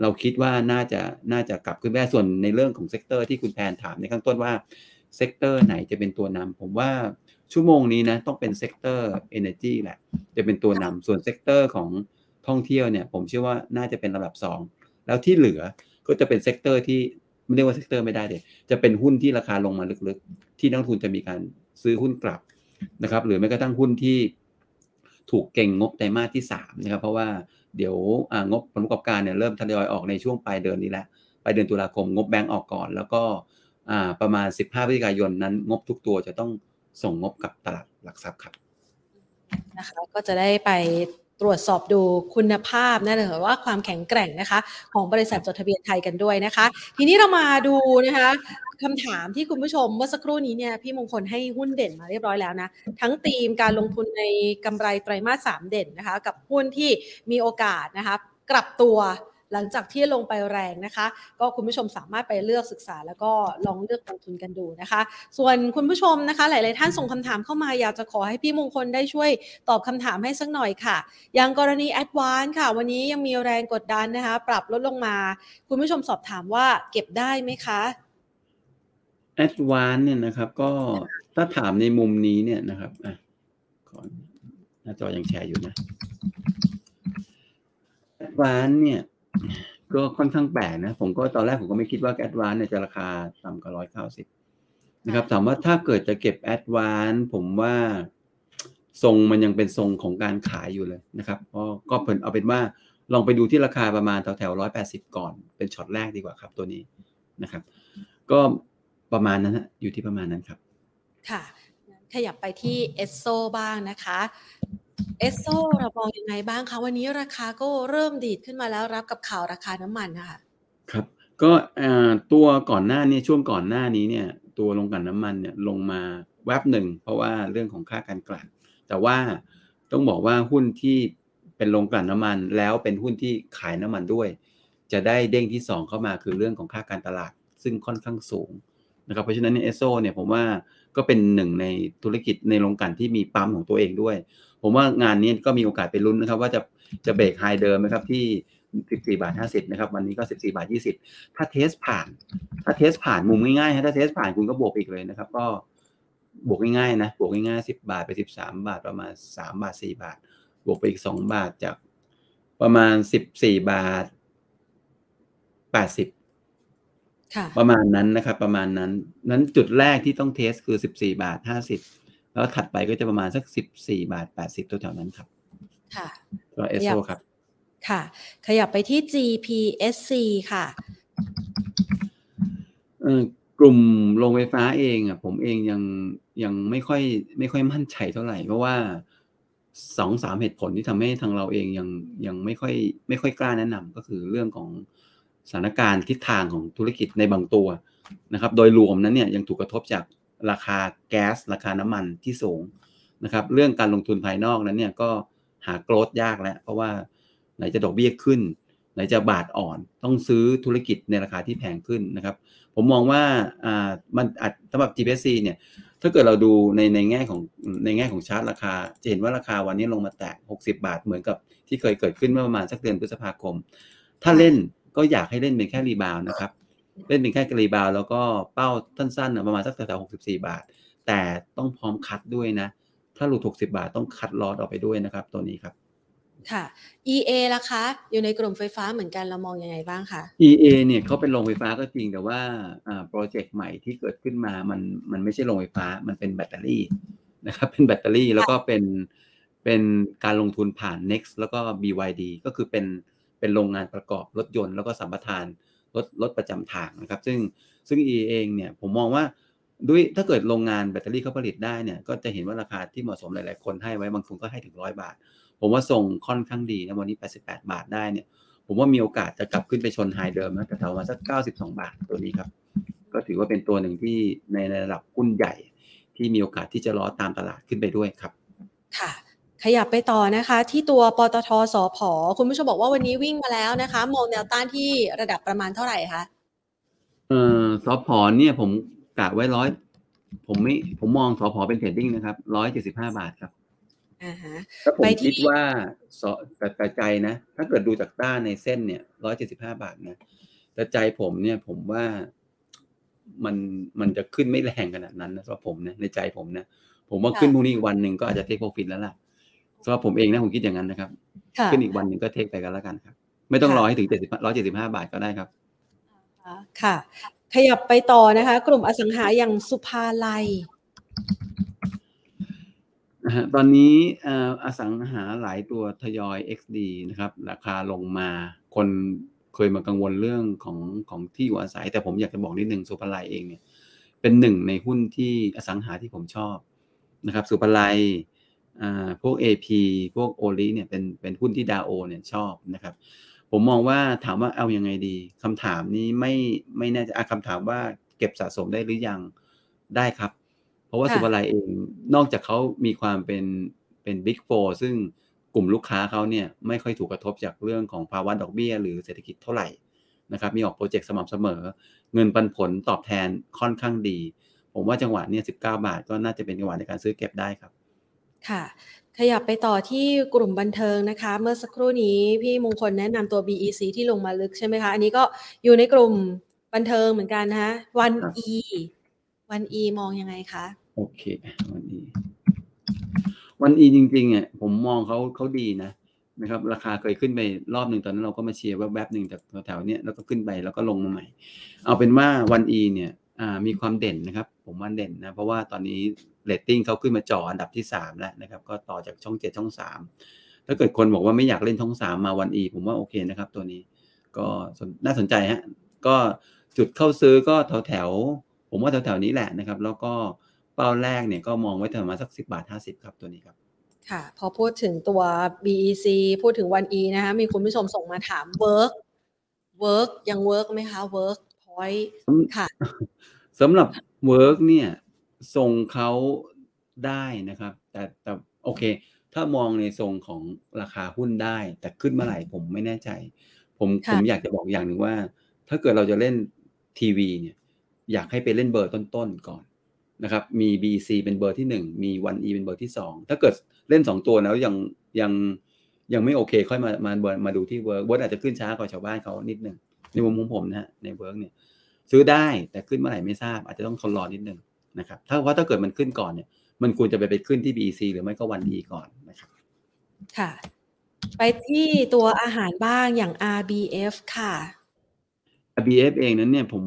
เราคิดว่าน่าจะน่าจะกลับขึ้นได้ส่วนในเรื่องของ sector ที่คุณแพนถามในข้างต้นว่า sector ไหนจะเป็นตัวนำผมว่า ชั่วโมงนี้นะต้องเป็นเซกเตอร์ Energy แหละ จะเป็นตัวนำส่วน sector ของท่องเที่ยวเนี่ย ผมเชื่อว่าน่าจะเป็นระดับ 2 แล้วที่เหลือก็จะเป็น sector ที่ไม่เรียกว่า sector ไม่ได้เลยจะเป็นหุ้นที่ราคาลงมาลึกๆ ที่นักลงทุนจะมีการซื้อหุ้นกลับนะครับ หรือแม้กระทั่งหุ้นที่ถูกเก็งงบไตรมาสที่3นะครับเพราะว่าเดี๋ยวงบผลประกอบการเนี่ยเริ่มทยอยออกในช่วงปลายเดือนนี้แล้วปลายเดือนตุลาคมงบแบงก์ออกก่อน แล้วก็ประมาณ 15พฤศจิกายนนั้น งบทุกตัวจะต้อง ส่งงบกับตลาดหลักทรัพย์ครับนะคะก็จะได้ไปตรวจสอบดูคุณภาพนะหรือว่าความแข็งแกร่งนะคะ ของบริษัทจดทะเบียนไทยกันด้วยนะคะ ทีนี้เรามาดูนะคะคำถามที่คุณผู้ชมเมื่อสักครู่นี้เนี่ยพี่มงคลให้หุ้นเด่นมาเรียบร้อยแล้วนะ ทั้งธีมการลงทุนในกำไรไตรมาสสามเด่นนะคะ กับหุ้นที่มีโอกาสนะคะกลับตัว หลังจากที่ลงไปแรงนะคะ ก็คุณผู้ชมสามารถไปเลือกศึกษา แล้วก็ลองเลือกลงทุนกันดูนะคะ ส่วนคุณผู้ชมนะคะ หลาย ๆ ท่านส่งคำถามเข้ามาอยากจะขอให้พี่มงคลได้ช่วยตอบคำถามให้สักหน่อยค่ะ อย่างกรณี a d v a n c e ค่ะ วันนี้ยังมีแรงกดดันนะคะ ปรับลดลงมา คุณผู้ชมสอบถามว่าเก็บได้ไหมคะ a d v a n c e เนี่ยนะครับ ก็ถ้าถามในมุมนี้เนี่ยนะครับอะก่อหน้าจอยังแชร์อยู่นะ a d v a n c e เนี่ย ก็ค่อนข้างแปลกนะ ผมก็ตอนแรกผมก็ไม่คิดว่าแอดวานเนี่ยจะราคาต่ำกว่าร้อยเก้าสิบนะครับ ถามว่าถ้าเกิดจะเก็บ ADVANC ผมว่าทรงมันยังเป็นทรงของการขายอยู่เลยนะครับก็ก็เพิ่นเอาเป็นว่าลองไปดูที่ราคาประมาณแถวแถวร้อยแปดสิบก่อน เป็นช็อตแรกดีกว่าครับตัวนี้นะครับ ก็ประมาณนั้นฮะอยู่ที่ประมาณนั้นครับ ค่ะ ขยับไปที่เอสโซบ้างนะคะ เอสโซเรามองยังไงบ้างคะ วันนี้ราคาก็เริ่มดีดขึ้นมาแล้วรับกับข่าวราคาน้ำมันนะคะครับ ก็ตัวก่อนหน้านี้ช่วงก่อนหน้านี้เนี่ย ตัวลงกันน้ำมันเนี่ยลงมาแวบหนึ่ง เพราะว่าเรื่องของค่าการกลั่นแต่ว่าต้องบอกว่าหุ้นที่เป็นลงกลั่นน้ำมัน แล้วเป็นหุ้นที่ขายน้ำมันด้วย จะได้เด้งที่ 2 เข้ามาคือเรื่องของค่าการตลาด ซึ่งค่อนข้างสูงนะครับเพราะฉะนั้นเอสโซเนี่ยผมว่าก็เป็นหนึ่งในธุรกิจในโรงกลั่นที่มีปั๊มของตัวเองด้วย ผมว่างานนี้ก็มีโอกาสไปลุ้นนะครับ ว่าจะจะเบรกไฮเดิมไหมครับที่ 14 บาท 50 นะครับ วันนี้ก็ 14 บาท 20 ถ้าเทสผ่าน ถ้าเทสผ่านมุมง่ายๆถ้าเทสผ่านคุณก็บวกอีกเลยนะครับ ก็บวกง่ายๆนะ บวกง่ายๆ 10 บาทไป 13 บาทประมาณ 3 บาท 4 บาท บวกไปอีก 2 บาทจากประมาณ 14 บาท 80ประมาณนั้นนะครับ ประมาณนั้น นั้นจุดแรกที่ต้องเทสคือ 14 บาท 50 แล้วถัดไปก็จะประมาณสักสิบสี่บาทแปดสิบตัวแถวนั้นครับ ค่ะตัวเอสโซครับ ค่ะ ขยับไปที่ GPSC ค่ะเออกลุ่มโรงไฟฟ้าเองอะผมเองยังยังไม่ค่อยไม่ค่อยมั่นใจเท่าไหร่ เพราะว่าสองสามเหตุผลที่ทำให้ทางเราเองยังยังไม่ค่อยไม่ค่อยกล้าแนะนำก็คือเรื่องของสถานการณ์ทิศทางของธุรกิจในบางตัวนะครับ โดยรวมนั้นเนี่ยยังถูกกระทบจาก ราคาแก๊ส ราคาน้ำมันที่สูงนะครับ เรื่องการลงทุนภายนอกนั้นเนี่ยก็หาโกรดยากแล้ว เพราะว่าไหนจะดอกเบี้ยขึ้น ไหนจะบาทอ่อน ต้องซื้อธุรกิจในราคาที่แพงขึ้นนะครับ ผมมองว่าอ่ามันอาจสำหรับ GPC เนี่ยถ้าเกิดเราดูในในแง่ของในแง่ของชาร์ตราคา จะเห็นว่าราคาวันนี้ลงมาแตะ 60 บาทเหมือนกับที่เคยเกิดขึ้นเมื่อประมาณสักเดือนพฤษภาคม ถ้าเล่นก็อยากให้เล่นเป็นแค่ rebound นะครับ เล่นเป็นแค่ rebound แล้วก็เป้าสั้นๆประมาณสักแถวๆ64บาท แต่ต้องพร้อม cut ด้วยนะ ถ้าหลุด60บาทต้อง cut loss ออกไปด้วยนะครับ ตัวนี้ครับค่ะ EA ล่ะคะ อยู่ในกลุ่มไฟฟ้าเหมือนกันเรามองยังไงบ้างคะ EA เนี่ยเขาเป็นโรงไฟฟ้าก็จริงแต่ว่าอ่า project ใหม่ที่เกิดขึ้นมามันมันไม่ใช่โรงไฟฟ้ามันเป็นแบตเตอรี่นะครับเป็นแบตเตอรี่แล้วก็เป็นเป็นการลงทุนผ่าน Next แล้วก็ BYD ก็คือเป็นเป็นโรงงานประกอบรถยนต์แล้วก็สัมปทาน รถรถประจำทางนะครับ ซึ่งซึ่ง EA เองเนี่ยผมมองว่าด้วยถ้าเกิดโรงงานแบตเตอรี่เขาผลิตได้เนี่ยก็จะเห็นว่าราคาที่เหมาะสมหลาย ๆ คนให้ไว้บางคนก็ให้ถึงร้อยบาท ผมว่าส่งค่อนข้างดีนะวันนี้ 88 บาทได้เนี่ย ผมว่ามีโอกาสจะกลับขึ้นไปชนไฮเดิมนะแต่แถวมาสัก 92 บาทตัวนี้ครับ ก็ถือว่าเป็นตัวหนึ่งที่ในระดับหุ้นใหญ่ ที่มีโอกาสที่จะล้อตามตลาดขึ้นไปด้วยครับ ค่ะ ขยับไปต่อนะคะ ที่ตัวปตทสพคุณผู้ชมบอกว่าวันนี้วิ่งมาแล้วนะคะ มองแนวต้านที่ระดับประมาณเท่าไหร่คะเอ่อสพเนี่ยผมกะไว้ร้อยผมไม่ผมมองสพเป็นเทรดดิ้งนะครับร้อยเจ็ดสิบห้าบาทครับอ่าฮะถ้าผมไปที่คิดว่าสแต่แต่ใจนะ ถ้าเกิดดูจากด้านในเส้นเนี่ยร้อยเจ็ดสิบห้าบาทนะแต่ใจผมเนี่ยผมว่ามันมันจะขึ้นไม่แรงขนาดนั้นนะสำหรับผมนะในใจผมนะผมว่าขึ้นพรุ่งนี้อีกวันหนึ่งก็อาจจะเทคโปรฟิตแล้วล่ะ สำหรับผมเองนะผมคิดอย่างนั้นนะครับค่ะขึ้นอีกวันหนึ่งก็เทคไปกันแล้วกันครับ ไม่ต้องค่ะรอให้ถึงเจ็ดสิบร้อยเจ็ดสิบห้าบาทก็ได้ครับค่ะ ขยับไปต่อนะคะ กลุ่มอสังหาอย่างสุภาลัยนะฮะตอนนี้เอ่ออสังหาหลายตัวทยอย XD นะครับ ราคาลงมาคนเคยมากังวลเรื่องของของที่อยู่อาศัย แต่ผมอยากจะบอกนิดนึงสุภาลัยเองเนี่ย เป็นหนึ่งในหุ้นที่อสังหาที่ผมชอบนะครับ สุภาลัยอ่า พวก AP พวกโอลิเนี่ยเป็นเป็นหุ้นที่ดาโอเนี่ยชอบนะครับ ผมมองว่าถามว่าเอายังไงดีคำถามนี้ไม่ไม่แน่ใจอะคำถามว่าเก็บสะสมได้หรือยังได้ครับ เพราะว่าค่ะสุภาลัยเองนอกจากเขามีความเป็นเป็น big four ซึ่งกลุ่มลูกค้าเขาเนี่ยไม่ค่อยถูกกระทบจากเรื่องของภาวะดอกเบี้ย หรือเศรษฐกิจเท่าไหร่นะครับมีออก project สม่ำเสมอ เงินปันผลตอบแทนค่อนข้างดี ผมว่าจังหวะเนี่ย19บาทก็น่าจะเป็นจังหวะในการซื้อเก็บได้ครับ ค่ะ ขยับไปต่อที่กลุ่มบันเทิงนะคะ เมื่อสักครู่นี้พี่มงคลแนะนำตัว BEC ที่ลงมาลึกใช่ไหมคะ อันนี้ก็อยู่ในกลุ่มบันเทิงเหมือนกันนะคะวันครับ E วัน E มองยังไงคะ โอเควันอีวันอีจริงๆอะผมมองเขาเขาดีนะนะครับ ราคาเคยขึ้นไปรอบหนึ่งตอนนั้นเราก็มาเชียร์แวบๆหนึ่งจากแถวๆเนี้ยแล้วก็ขึ้นไปแล้วก็ลงมาใหม่ เอาเป็นว่าวันอีเนี่ยอ่ามีความเด่นนะครับ ผมว่าเด่นนะเพราะว่าตอนนี้ เรตติ้งเขาขึ้นมาจ่ออันดับที่สามแล้วนะครับก็ต่อจากช่องเจ็ดช่องสามถ้าเกิดคนบอกว่าไม่อยากเล่นช่องสามมาวันอีผมว่าโอเคนะครับ ตัวนี้ก็สนน่าสนใจฮะก็จุดเข้าซื้อก็แถวแถวๆผมว่าแถวแถวๆนี้แหละนะครับ แล้วก็เป้าแรกเนี่ยก็มองไว้ประมาณสักสิบาทห้าสิบครับตัวนี้ครับค่ะพอพูดถึงตัว BEC พูดถึงวัน E นะคะมีคุณผู้ชมส่งมาถาม WORK WORK ยัง work ไหมคะ Workpoint ค่ะสำหรับ WORK เนี่ย ทรงเขาได้นะครับ แต่แต่โอเค ถ้ามองในทรงของราคาหุ้นได้ แต่ขึ้นเมื่อไหร่ผมไม่แน่ใจ ผมค่ะผมอยากจะบอกอย่างหนึ่งว่า ถ้าเกิดเราจะเล่นทีวีเนี่ย อยากให้ไปเล่นเบอร์ต้นๆก่อนนะครับ มี BEC เป็นเบอร์ที่หนึ่งมี 1E เป็นเบอร์ที่สองถ้าเกิดเล่นสองตัวแล้วยังยังยังไม่โอเค ค่อยมามามามาดูที่ WORK WORK อาจจะขึ้นช้ากว่าชาวบ้านเขานิดหนึ่งในมุมของผมนะฮะใน WORK เนี่ย ซื้อได้แต่ขึ้นเมื่อไหร่ไม่ทราบ อาจจะต้องทนรอนิดนึง นะครับถ้าว่าถ้าเกิดมันขึ้นก่อนเนี่ย มันควรจะไปไปขึ้นที่ BEC หรือไม่ก็วันดีก่อนนะครับ ค่ะ ไปที่ตัวอาหารบ้างอย่าง RBF ค่ะ BF เองนั้นเนี่ยผม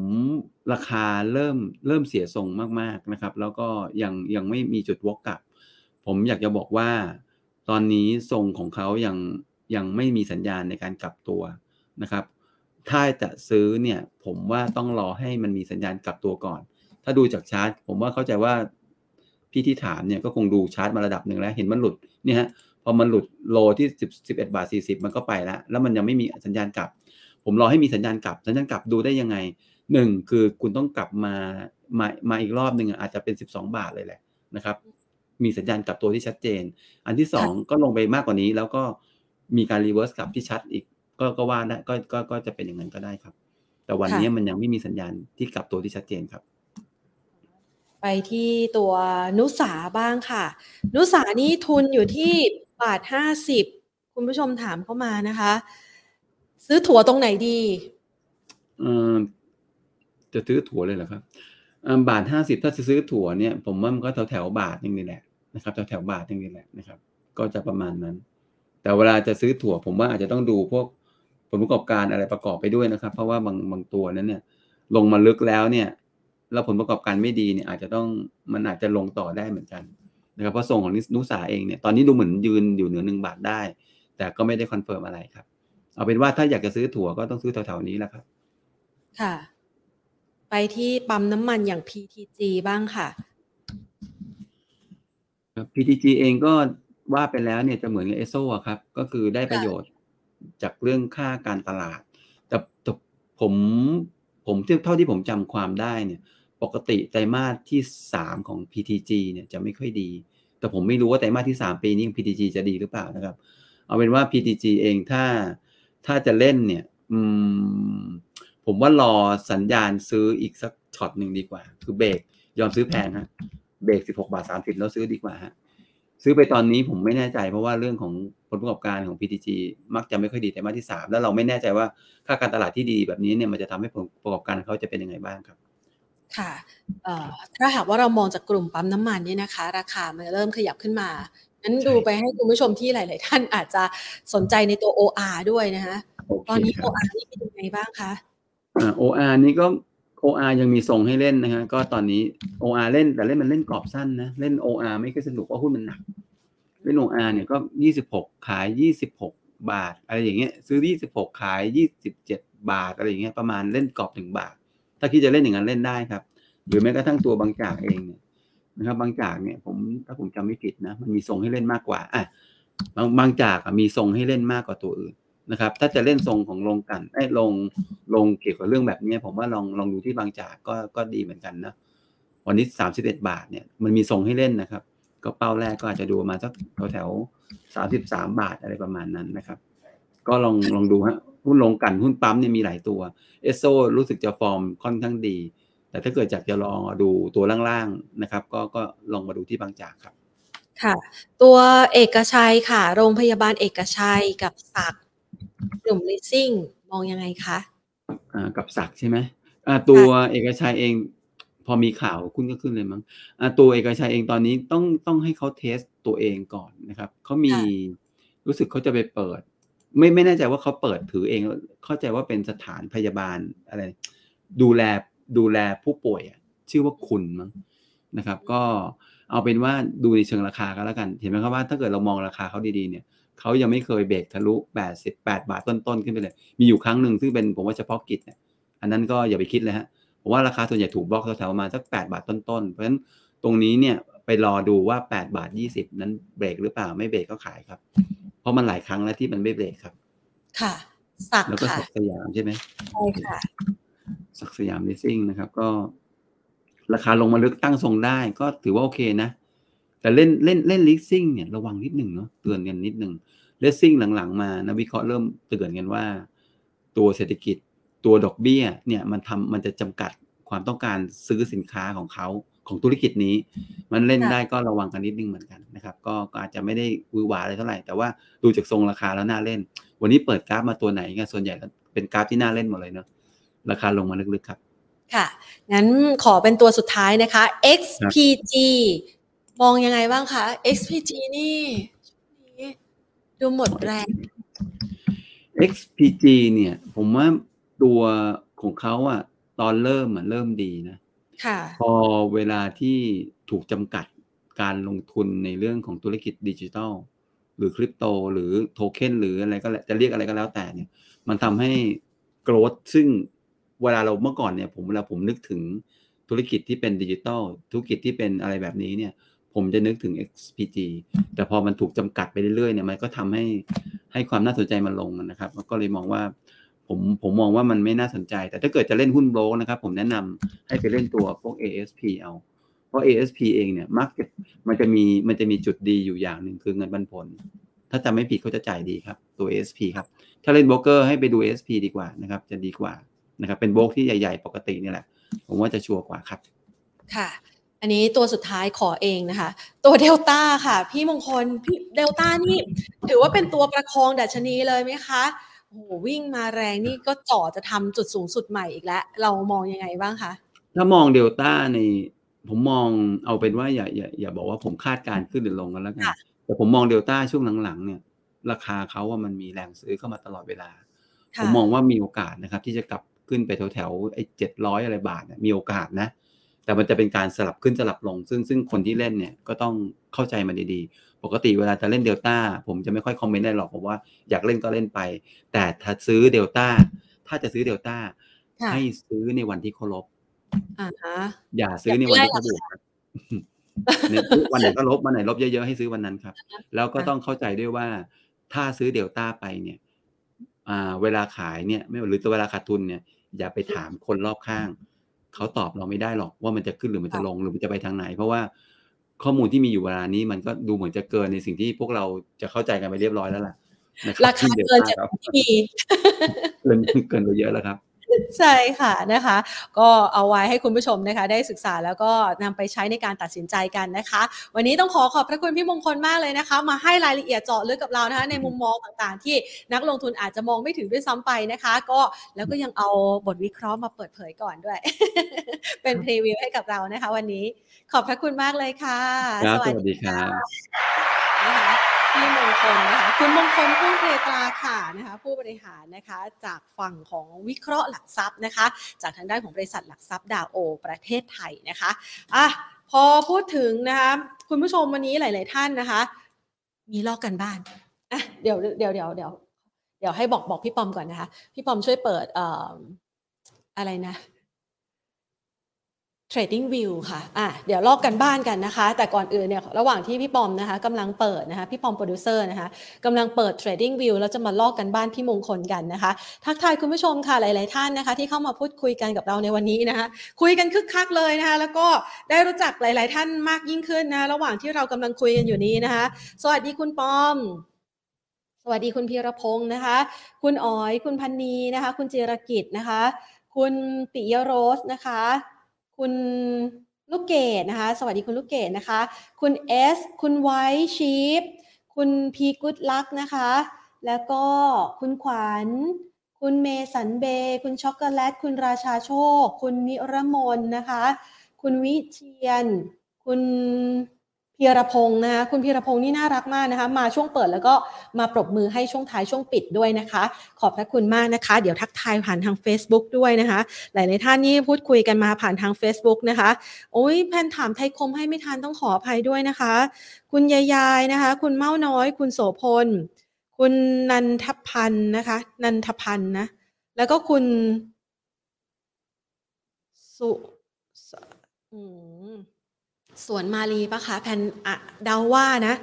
ราคาเริ่มเริ่มเสียทรงมากๆนะครับ แล้วก็ยังยังไม่มีจุดวกกลับ ผมอยากจะบอกว่า ตอนนี้ทรงของเขายังยังไม่มีสัญญาณในการกลับตัวนะครับ ถ้าจะซื้อเนี่ยผมว่าต้องรอให้มันมีสัญญาณกลับตัวก่อน ถ้าดูจากชาร์ตผมว่าเข้าใจว่าพี่ที่ถามเนี่ยก็คงดูชาร์ตมาระดับหนึ่งแล้ว เห็นมันหลุดเนี่ยฮะพอมันหลุด low ที่สิบสิบเอ็ดบาทสี่สิบมันก็ไปแล้ว แล้วมันยังไม่มีสัญญาณกลับ ผมรอให้มีสัญญาณกลับ สัญญาณกลับดูได้ยังไงหนึ่งคือคุณต้องกลับมามามาอีกรอบหนึ่งอะอาจจะเป็นสิบสองบาทเลยแหละนะครับมีสัญญาณกลับตัวที่ชัดเจน อันที่สองก็ลงไปมากกว่านี้ แล้วก็มีการ reverse กลับที่ชัดอีก ก็ก็ว่าได้ก็ก็ก็จะเป็นอย่างนั้นก็ได้ครับ แต่วันนี้มันยังไม่มีสัญญาณที่กลับตัวที่ชัดเจนครับ ไปที่ตัวนุสาบ้างค่ะ นุสานี่ทุนอยู่ที่บาทห้าสิบคุณผู้ชมถามเข้ามานะคะ ซื้อถั่วตรงไหนดีเออจะซื้อถั่วเลยเหรอครับบาทห้าสิบถ้าจะซื้อถั่วเนี่ย ผมว่ามันก็แถวแถวบาทนึงนี่แหละนะครับแถวแถวบาทนึงนี่แหละนะครับ ก็จะประมาณนั้น แต่เวลาจะซื้อถั่ว ผมว่าอาจจะต้องดูพวกผลประกอบการอะไรประกอบไปด้วยนะครับ เพราะว่าบางบางตัวนั้นเนี่ย ลงมาลึกแล้วเนี่ย แล้วผลประกอบการไม่ดีเนี่ยอาจจะต้องมันอาจจะลงต่อได้เหมือนกันนะครับเพราะทรงของนุสาเองเนี่ยตอนนี้ดูเหมือนยืนอยู่เหนือหนึ่งบาทได้ แต่ก็ไม่ได้ confirm อะไรครับ เอาเป็นว่าถ้าอยากจะซื้อถัวก็ต้องซื้อแถวๆนี้แหละครับ ค่ะ ไปที่ปั๊มน้ำมันอย่าง PTG บ้างค่ะครับ PTG เองก็ว่าไปแล้วเนี่ยจะเหมือนกับเอโซอะครับ ก็คือได้ประโยชน์จากเรื่องค่าการตลาด แต่แต่ผมผมเทียบเท่าที่ผมจำความได้เนี่ย ปกติไตรมาสที่สามของ PTG เนี่ยจะไม่ค่อยดี แต่ผมไม่รู้ว่าไตรมาสที่สามปีนี้ PTG จะดีหรือเปล่านะครับ เอาเป็นว่า PTG เองถ้าถ้าจะเล่นเนี่ยผมว่ารอสัญญาณซื้ออีกสักช็อตหนึ่งดีกว่า คือเบรกยอมซื้อแพงฮะเบรก16บาท30แล้วซื้อดีกว่าฮะซื้อไปตอนนี้ผมไม่แน่ใจเพราะว่าเรื่องของผลประกอบการของ PTG มักจะไม่ค่อยดีแต่มาสที่สามแล้วเราไม่แน่ใจว่าค่าการตลาดที่ดีแบบนี้เนี่ยมันจะทำให้ผลประกอบการเขาจะเป็นยังไงบ้างครับ ค่ะเอ่อถ้าหากว่าเรามองจากกลุ่มปั๊มน้ำมันเนี่ยนะคะ ราคามันเริ่มขยับขึ้นมางั้นใช่ดูไปให้คุณผู้ชมที่หลาย ๆ ท่านอาจจะสนใจในตัว OR ด้วยนะคะโอเคตอนนี้ครับ OR นี่เป็นยังไงบ้างคะอ่า OR นี่ก็ OR ยังมีทรงให้เล่นนะฮะก็ตอนนี้ OR เล่นแต่เล่นมันเล่นกรอบสั้นนะเล่น OR ไม่ค่อยสนุกเพราะหุ้นมันหนักเล่น OR เนี่ยก็ยี่สิบหกขายยี่สิบหกบาท อะไรอย่างเงี้ยซื้อยี่สิบหกขายยี่สิบเจ็ดบาทอะไรอย่างเงี้ยประมาณเล่นกรอบหนึ่งบาท ถ้าคิดจะเล่นอย่างนั้นเล่นได้ครับ หรือแม้กระทั่งตัวบางจากเองเนี่ยนะครับ บางจากเนี่ยผมถ้าผมจำไม่ผิดนะมันมีทรงให้เล่นมากกว่าอะบางบางจากมีทรงให้เล่นมากกว่าตัวอื่นนะครับ ถ้าจะเล่นทรงของลงกันไอ้ลงลงเกี่ยวกับเรื่องแบบนี้ผมว่าลองลองดูที่บางจากก็ก็ดีเหมือนกันนะวันนี้สามสิบเอ็ดบาทเนี่ยมันมีทรงให้เล่นนะครับ ก็เป้าแรกก็อาจจะดูมาสักแถวแถวสามสิบสามบาทอะไรประมาณนั้นนะครับ ก็ลองลองดูฮะ หุ้นลงกันหุ้นปั๊มเนี่ยมีหลายตัวเอสโซรู้สึกจะฟอร์มค่อนข้างดี แต่ถ้าเกิดอยากจะลองดูตัวล่างๆนะครับ ก็ก็ลองมาดูที่บางจากครับ ค่ะ ตัวเอกชัยค่ะ โรงพยาบาลเอกชัยกับศักดิ์กลุ่ม leasing มองยังไงคะอ่ากับศักดิ์ใช่ไหมอ่าตัวเอกชัยเองพอมีข่าวคุณก็ขึ้นเลยมั้งอ่าตัวเอกชัยเองตอนนี้ต้องต้องให้เขาเทสตัวเองก่อนนะครับเขามีรู้สึกเขาจะไปเปิด ไม่ไม่แน่ใจว่าเขาเปิดถือเอง เข้าใจว่าเป็นสถานพยาบาลอะไร ดูแลดูแลผู้ป่วยชื่อว่าคุณมั้งนะครับ ก็เอาเป็นว่าดูในเชิงราคาก็แล้วกัน เห็นไหมครับว่าถ้าเกิดเรามองราคาเขาดีๆเนี่ยเขายังไม่เคยเบรกทะลุ88บาทต้นๆขึ้นไปเลย มีอยู่ครั้งหนึ่งซึ่งเป็นผมว่าเฉพาะกิจเนี่ย อันนั้นก็อย่าไปคิดเลยฮะผมว่าราคาส่วนใหญ่ถูกบล็อกแถวๆประมาณสัก8บาทต้นๆ เพราะฉะนั้นตรงนี้เนี่ยไปรอดูว่า8บาท20 นั้นเบรกหรือเปล่าไม่เบรกก็ขายครับ เพราะมันหลายครั้งแล้วที่มันไม่เบรกครับ ค่ะศักดิ์แล้วก็ค่ะศักดิ์สยามใช่ไหมใช่ค่ะศักดิ์สยามลิสซิ่งนะครับ ก็ ราคาลงมาลึกตั้งทรงได้ ก็ถือว่าโอเคนะ แต่เล่นเล่นเล่นลิสซิ่งเนี่ยระวังนิดหนึ่งเนาะเตือนกันนิดหนึ่งลิสซิ่งหลังๆมานักวิเคราะห์เริ่มเตือนกันว่า ตัวเศรษฐกิจตัวดอกเบี้ยเนี่ยมันทำมันจะจำกัดความต้องการซื้อสินค้าของเขา ของธุรกิจนี้ มันเล่นค่ะได้ก็ระวังกันนิดนึงเหมือนกันนะครับก็ก็อาจจะไม่ได้วือหวาอะไรเท่าไหร่ แต่ว่าดูจากทรงราคาแล้วน่าเล่น วันนี้เปิดกราฟมาตัวไหนกันส่วนใหญ่แล้วเป็นกราฟที่น่าเล่นหมดเลยเนาะราคาลงมาลึกๆครับ ค่ะ งั้นขอเป็นตัวสุดท้ายนะคะ XPG มองยังไงบ้างคะ XPG นี่ช่วงนี้ดูหมดแรง XPG เนี่ย ผมว่าตัวของเขาอะตอนเริ่มอะเริ่มดีนะค่ะ พอเวลาที่ถูกจำกัดการลงทุนในเรื่องของธุรกิจดิจิทัล หรือคริปโตหรือโทเค็นหรืออะไรก็จะเรียกอะไรก็แล้วแต่เนี่ย มันทำให้โกรธซึ่งเวลาเราเมื่อก่อนเนี่ย ผมเวลาผมนึกถึงธุรกิจที่เป็นดิจิทัลธุรกิจที่เป็นอะไรแบบนี้เนี่ย ผมจะนึกถึง XPG แต่พอมันถูกจำกัดไปเรื่อยๆเนี่ยมันก็ทำให้ให้ความน่าสนใจมันลงนะครับ ก็เลยมองว่า ผมผมมองว่ามันไม่น่าสนใจ แต่ถ้าเกิดจะเล่นหุ้นโบรกนะครับ ผมแนะนำให้ไปเล่นตัวพวก ASP เอา เพราะ ASP เองเนี่ยมักจะมันจะมีมันจะมีจุดดีอยู่อย่างหนึ่งคือเงินปันผล ถ้าจำไม่ผิดเขาจะจ่ายดีครับ ตัว ASP ครับ ถ้าเล่นโบรกเกอร์ให้ไปดู ASP ดีกว่านะครับ จะดีกว่านะครับ เป็นโบรกที่ใหญ่ ๆ ปกตินี่แหละ ผมว่าจะชัวร์กว่าครับ ค่ะ อันนี้ตัวสุดท้ายขอเองนะคะ ตัวเดลต้าค่ะ พี่มงคลพี่เดลต้านี่ ถือว่าเป็นตัวประคองดัชนีเลยไหมคะ โอ้โหวิ่งมาแรงนี่ก็จ่อจะทำจุดสูงสุดใหม่อีกแล้ว เรามองยังไงบ้างคะ ถ้ามองเดลต้าในผมมองเอาเป็นว่าอย่าอย่าอย่าบอกว่าผมคาดการณ์ขึ้นหรือลงกันแล้วกันค่ะแต่ผมมองเดลต้าช่วงหลังๆเนี่ย ราคาเขาว่ามันมีแรงซื้อเข้ามาตลอดเวลาผค่ะมมองว่ามีโอกาสนะครับ ที่จะกลับขึ้นไปแถวแถวๆไอ้เจ็ดร้อยอะไรบาทเนี่ยมีโอกาสนะ แต่มันจะเป็นการสลับขึ้นสลับลง ซึ่งซึ่งคนที่เล่นเนี่ยก็ต้องเข้าใจมันดีๆ ปกติเวลาจะเล่นเดลต้าผมจะไม่ค่อยคอมเมนต์ได้หรอกผมว่าอยากเล่นก็เล่นไป แต่ถ้าซื้อเดลต้าถ้าจะซื้อเดลต้าค่ะให้ซื้อในวันที่เคารพอ่าฮะอย่าซื้อในวันที่เขาบวกครับเนี่ยวันไหนก็ลบวันไหนลบเยอะๆให้ซื้อวันนั้นครับ แล้วก็ต้องเข้าใจด้วยว่าถ้าซื้อเดลต้าไปเนี่ยอ่าเวลาขายเนี่ย ไม่หรือตัวเวลาขาดทุนเนี่ย อย่าไปถามคนรอบข้าง เขาตอบเราไม่ได้หรอกว่ามันจะขึ้นหรือมันจะลงหรือมันจะไปทางไหน เพราะว่า ข้อมูลที่มีอยู่เวลานี้มันก็ดูเหมือนจะเกินในสิ่งที่พวกเราจะเข้าใจกันไปเรียบร้อยแล้วล่ะนะบราคาที่เกิน Delta จากครับที่มีเกินเกินไปเยอะแล้วครับใช่ค่ะนะคะ ก็เอาไว้ให้คุณผู้ชมนะคะ ได้ศึกษาแล้วก็นำไปใช้ในการตัดสินใจกันนะคะ วันนี้ต้องขอขอบพระคุณพี่มงคลมากเลยนะคะ มาให้รายละเอียดเจาะลึกกับเรานะคะในมุมมองต่างๆ ที่นักลงทุนอาจจะมองไม่ถึงด้วยซ้ำไปนะคะ ก็แล้วก็ยังเอาบทวิเคราะห์มาเปิดเผยก่อนด้วย เป็นพรีวิวให้กับเรานะคะ วันนี้ ขอบพระคุณมากเลยค่ะครับสวัสดีครับนะคะพี่มงคลนะคะคุณมงคลพุ่งเพตราค่ะนะคะผู้บริหารนะคะจากฝั่งของวิเคราะห์หลักทรัพย์นะคะ จากทางด้านของบริษัทหลักทรัพย์ดาวโอ ประเทศไทยนะคะอะพอพูดถึงนะคะคุณผู้ชมวันนี้หลาย ๆ ท่านนะคะ มีลอกกันบ้านอะเดี๋ยวเดี๋ยวเดี๋ยวเดี๋ยวเดี๋ยวให้บอกบอกพี่ปอมก่อนนะคะ พี่ปอมช่วยเปิดเอ่ออะไรนะ Trading View ค่ะอะ เดี๋ยวลอกการบ้านกันนะคะ แต่ก่อนอื่นเนี่ย ระหว่างที่พี่ปอมนะคะกำลังเปิดนะคะ พี่ปอมโปรดิวเซอร์นะคะกำลังเปิด Trading View แล้วจะมาลอกการบ้านพี่มงคลกันนะคะ ทักทายคุณผู้ชมค่ะ หลาย ๆ ท่านนะคะ ที่เข้ามาพูดคุยกันกับเราในวันนี้นะคะ คุยกันคึกคักเลยนะคะ แล้วก็ได้รู้จักหลาย ๆ ท่านมากยิ่งขึ้นนะ ระหว่างที่เรากำลังคุยกันอยู่นี้นะคะ สวัสดีคุณปอมสวัสดีคุณพีรพงศ์นะคะ คุณอ๋อย คุณพันนีนะคะ คุณเจิรกิจนะคะ คุณปิยโรสนะคะ คุณลูกเกดนะคะ สวัสดีคุณลูกเกดนะคะ คุณเอสคุณไวท์ชีฟคุณพีกุดลักนะคะ แล้วก็คุณขวัญ คุณเมสันเบ คุณช็อกโกแลต คุณราชาโชค คุณนิรมนนะคะ คุณวิเชียน คุณ พีรพงศ์นะคะคุณพีรพงศ์นี่น่ารักมากนะคะ มาช่วงเปิดแล้วก็มาปรบมือให้ช่วงท้ายช่วงปิดด้วยนะคะ ขอบพระคุณมากนะคะ เดี๋ยวทักทายผ่านทาง Facebook ด้วยนะคะ หลายๆท่านนี่พูดคุยกันมาผ่านทาง Facebook นะคะ โอ้ยแพนถามไทยคมให้ไม่ทันต้องขออภัยด้วยนะคะ คุณยายายนะคะ คุณเม้าน้อย คุณโสพล คุณนันทพันธ์นะคะ นันทพันธ์นะ แล้วก็คุณสุสอืม สวนมาลีปะคะแพนเดาว่านะ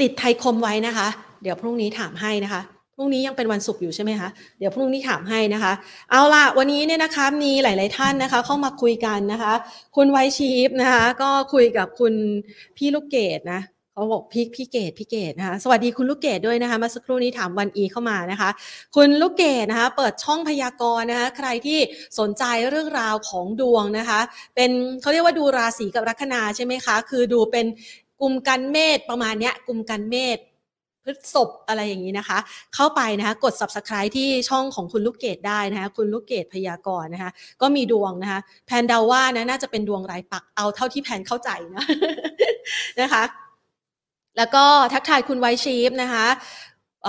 ติดไทยคมไว้นะคะ เดี๋ยวพรุ่งนี้ถามให้นะคะพรุ่งนี้ยังเป็นวันศุกร์อยู่ใช่ไหมคะเดี๋ยวพรุ่งนี้ถามให้นะคะ เอาล่ะวันนี้เนี่ยนะคะมีหลาย ๆท่านนะคะ เข้ามาคุยกันนะคะ คุณไวชีฟนะคะ ก็คุยกับคุณพี่ลูกเกดนะ เขาบอกพี่พี่เกดพี่เกดนะคะสวัสดีคุณลูกเกดด้วยนะคะมื่อสักครู่นี้ถามวันอีเข้ามานะคะ คุณลูกเกดนะคะ เปิดช่องพยากรณ์นะคะ ใครที่สนใจเรื่องราวของดวงนะคะ เป็นเขาเรียกว่าดูราศีกับลัคนาใช่ไหมคะ คือดูเป็นกลุ่มกันเมษประมาณเนี้ยกลุ่มกันเมษพฤษภอะไรอย่างนี้นะคะ เข้าไปนะคะกด subscribe ที่ช่องของคุณลูกเกดได้นะคะคุณลูกเกดพยากรณ์นะคะ ก็มีดวงนะคะ แพนเดาว่านะน่าจะเป็นดวงรายปักเอาเท่าที่แพนเข้าใจนะนะคะ แล้วก็ทักทายคุณไวชีฟนะคะเ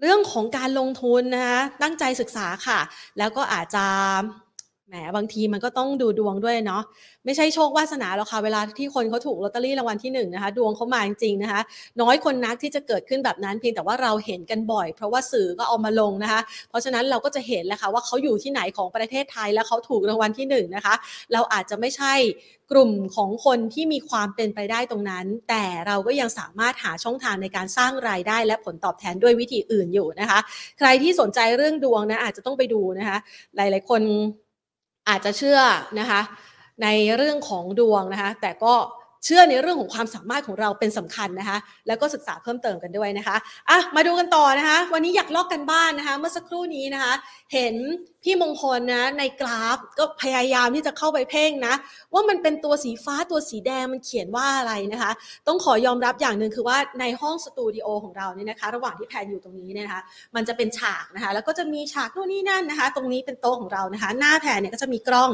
เรื่องของการลงทุนนะคะตั้งใจศึกษาค่ะ แล้วก็อาจจะ แหมบางทีมันก็ต้องดูดวงด้วยเนาะไม่ใช่โชควาสนาหรอกค่ะเวลาที่คนเขาถูกลอตเตอรี่รางวัลที่หนึ่งนะคะดวงเขามาจริงๆนะคะน้อยคนนักที่จะเกิดขึ้นแบบนั้นเพียงแต่ว่าเราเห็นกันบ่อย เพราะว่าสื่อก็เอามาลงนะคะ เพราะฉะนั้นเราก็จะเห็นแหละค่ะว่าเขาอยู่ที่ไหนของประเทศไทยแล้วเขาถูกรางวัลที่หนึ่งนะคะ เราอาจจะไม่ใช่กลุ่มของคนที่มีความเป็นไปได้ตรงนั้น แต่เราก็ยังสามารถหาช่องทางในการสร้างรายได้ และผลตอบแทนด้วยวิธีอื่นอยู่นะคะ ใครที่สนใจเรื่องดวงนะอาจจะต้องไปดูนะคะ หลาย ๆ คน อาจจะเชื่อนะคะในเรื่องของดวงนะคะ แต่ก็ เชื่อในเรื่องของความสามารถของเราเป็นสำคัญนะคะ แล้วก็ศึกษาเพิ่มเติมกันด้วยนะคะอะมาดูกันต่อนะคะ วันนี้อยากลอกกันบ้านนะคะ เมื่อสักครู่นี้นะคะ เห็นพี่มงคลนะในกราฟก็พยายามที่จะเข้าไปเพ่งนะ ว่ามันเป็นตัวสีฟ้าตัวสีแดงมันเขียนว่าอะไรนะคะ ต้องขอยอมรับอย่างหนึ่งคือว่าในห้องสตูดิโอของเราเนี่ยนะคะ ระหว่างที่แพนอยู่ตรงนี้เนี่ยนะคะมันจะเป็นฉากนะคะ แล้วก็จะมีฉากนู่นนี่นั่นนะคะ ตรงนี้เป็นโต๊ะของเรานะคะ หน้าแพนเนี่ยก็จะมีกล้อง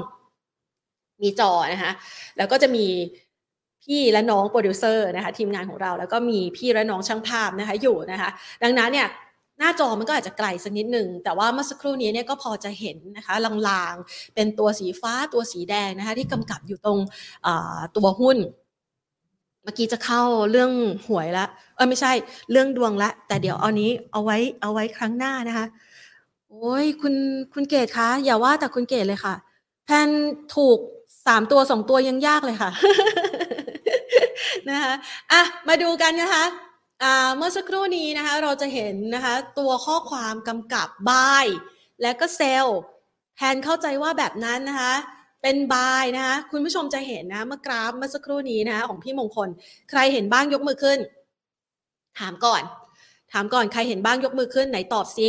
มีจอนะคะ แล้วก็จะมี พี่และน้องโปรดิวเซอร์นะคะทีมงานของเราแล้วก็มีพี่และน้องช่างภาพนะคะอยู่นะคะ ดังนั้นเนี่ยหน้าจอมันก็อาจจะไกลสักนิดหนึ่งแต่ว่าเมื่อสักครู่นี้เนี่ยก็พอจะเห็นนะคะลางๆ เป็นตัวสีฟ้าตัวสีแดงนะคะที่กำกับอยู่ตรงตัวหุ้น เมื่อกี้จะเข้าเรื่องหวยละเออไม่ใช่เรื่องดวงละ แต่เดี๋ยวเอานี้เอาไว้เอาไว้ครั้งหน้านะคะโอ้ยคุณคุณเกดคะอย่าว่าแต่คุณเกดเลยค่ะ แพนถูกสามตัวสองตัวยังยากเลยค่ะ นะคะอะมาดูกันนะคะอ่าเมื่อสักครู่นี้นะคะเราจะเห็นนะคะตัวข้อความกำกับ buy และก็ sell แทนเข้าใจว่าแบบนั้นนะคะเป็น buy นะคะคุณผู้ชมจะเห็นนะเมื่อกราฟเมื่อสักครู่นี้นะคะของพี่มงคล ใครเห็นบ้างยกมือขึ้น ถามก่อน ถามก่อนใครเห็นบ้างยกมือขึ้นไหนตอบสิ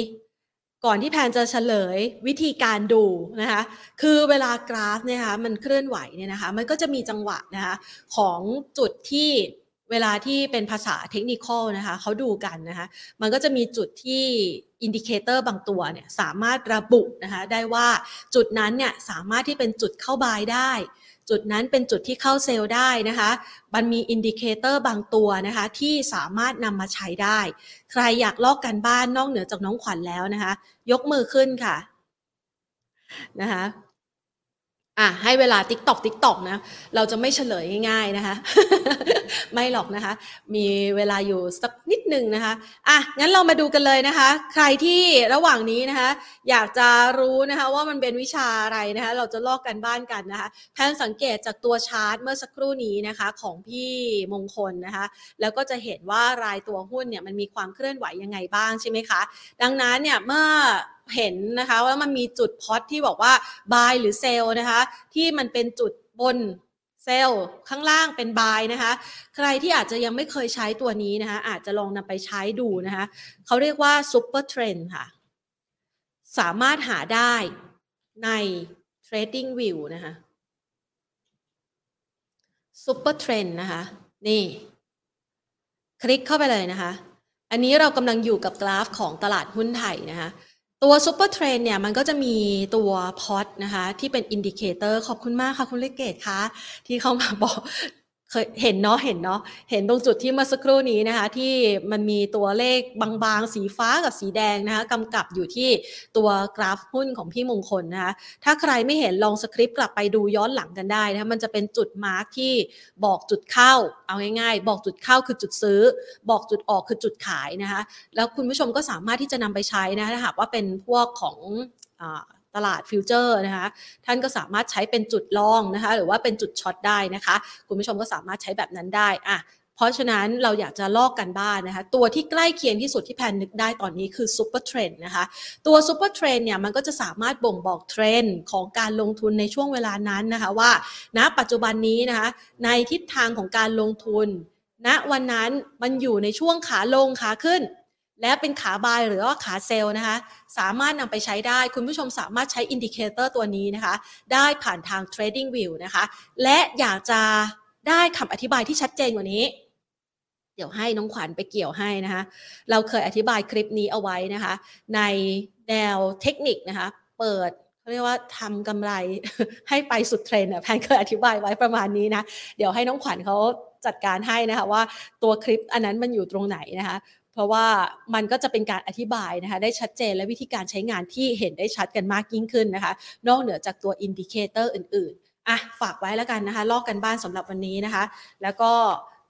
ก่อนที่แพนจะเฉลยวิธีการดูนะคะคือเวลากราฟเนี่ยคะมันเคลื่อนไหวเนี่ยนะคะมันก็จะมีจังหวะนะคะของจุดที่เวลาที่เป็นภาษาเทคนิคนะคะเขาดูกันนะคะมันก็จะมีจุดที่ indicator บางตัวเนี่ยสามารถระบุนะคะได้ว่าจุดนั้นเนี่ยสามารถที่เป็นจุดเข้า buy ได้ จุดนั้นเป็นจุดที่เข้า sell ได้นะคะ มันมี indicator บางตัวนะคะ ที่สามารถนำมาใช้ได้ ใครอยากลอกการบ้านนอกเหนือจากน้องขวัญแล้วนะคะ ยกมือขึ้นค่ะนะคะ อะให้เวลา tick tock tick tock นะ เราจะไม่เฉลยง่ายๆนะคะ ไม่หรอกนะคะ มีเวลาอยู่สักนิดหนึ่งนะคะอะงั้นเรามาดูกันเลยนะคะ ใครที่ระหว่างนี้นะคะ อยากจะรู้นะคะว่ามันเป็นวิชาอะไรนะคะ เราจะลอกการบ้านกันนะคะแพนสังเกตจากตัวชาร์ตเมื่อสักครู่นี้นะคะของพี่มงคลนะคะ แล้วก็จะเห็นว่ารายตัวหุ้นเนี่ยมันมีความเคลื่อนไหวยังไงบ้างใช่ไหมคะ ดังนั้นเนี่ยเมื่อ เห็นนะคะว่ามันมีจุดพอตที่บอกว่า buy หรือ sell นะคะที่มันเป็นจุดบนเซลข้างล่างเป็น buy นะคะ ใครที่อาจจะยังไม่เคยใช้ตัวนี้นะคะอาจจะลองนำไปใช้ดูนะคะเขาเรียกว่า super trend ค่ะ สามารถหาได้ใน trading view นะคะ super trend นะคะ นี่ คลิกเข้าไปเลยนะคะ อันนี้เรากำลังอยู่กับกราฟของตลาดหุ้นไทยนะคะ ตัว Supertrend เนี่ยมันก็จะมีตัวพอตนะคะที่เป็น indicator ขอบคุณมากค่ะ คุณเลเกตคะที่เข้ามาบอก เคยเห็นเนาะเห็นเนาะเห็นตรงจุดที่เมื่อสักครู่นี้นะคะ ที่มันมีตัวเลขบางๆ สีฟ้ากับสีแดงนะคะกำกับอยู่ที่ตัวกราฟหุ้นของพี่มงคลนะคะถ้าใครไม่เห็นลอง skip กลับไปดูย้อนหลังกันได้นะคะมันจะเป็นจุด mark ที่บอกจุดเข้า เอาง่ายๆ บอกจุดเข้าคือจุดซื้อ บอกจุดออกคือจุดขายนะคะแล้วคุณผู้ชมก็สามารถที่จะนำไปใช้นะถ้าหากว่าเป็นพวกของ ตลาด future นะคะ ท่านก็สามารถใช้เป็นจุด long นะคะ หรือว่าเป็นจุด short ได้นะคะ คุณผู้ชมก็สามารถใช้แบบนั้นได้อะเพราะฉะนั้นเราอยากจะลอกการบ้านนะคะ ตัวที่ใกล้เคียงที่สุดที่แพนนึกได้ตอนนี้คือ Supertrend นะคะ ตัว Supertrend เนี่ยมันก็จะสามารถบ่งบอกเทรนด์ของการลงทุนในช่วงเวลานั้นนะคะว่าณนะปัจจุบันนี้นะคะในทิศทางของการลงทุนณนะวันนั้นมันอยู่ในช่วงขาลงขาขึ้น และเป็นขา buy หรือว่าขา sell นะคะ สามารถนำไปใช้ได้ คุณผู้ชมสามารถใช้ indicator ตัวนี้นะคะ ได้ผ่านทาง Trading View นะคะ และอยากจะได้คำอธิบายที่ชัดเจนกว่านี้ เดี๋ยวให้น้องขวัญไปเกี่ยวให้นะคะ เราเคยอธิบายคลิปนี้เอาไว้นะคะ ในแนวเทคนิคนะคะ เปิดเขาเรียกว่าทำกำไรให้ไปสุดเทรนด์แพนเคยอธิบายไว้ประมาณนี้นะ เดี๋ยวให้น้องขวัญเขาจัดการให้นะคะว่าตัวคลิปอันนั้นมันอยู่ตรงไหนนะคะ เพราะว่ามันก็จะเป็นการอธิบายนะคะได้ชัดเจนและวิธีการใช้งานที่เห็นได้ชัดกันมากยิ่งขึ้นนะคะ นอกเหนือจากตัว indicator อื่นๆอะฝากไว้แล้วกันนะคะ ลอกการบ้านสำหรับวันนี้นะคะ แล้วก็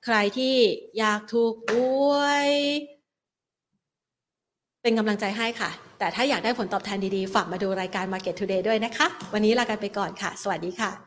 ใครที่อยากถูกด้วย เป็นกำลังใจให้ค่ะ แต่ถ้าอยากได้ผลตอบแทนดีๆ ฝากมาดูรายการ Market Today ด้วยนะคะ วันนี้ลากันไปก่อนค่ะ สวัสดีค่ะ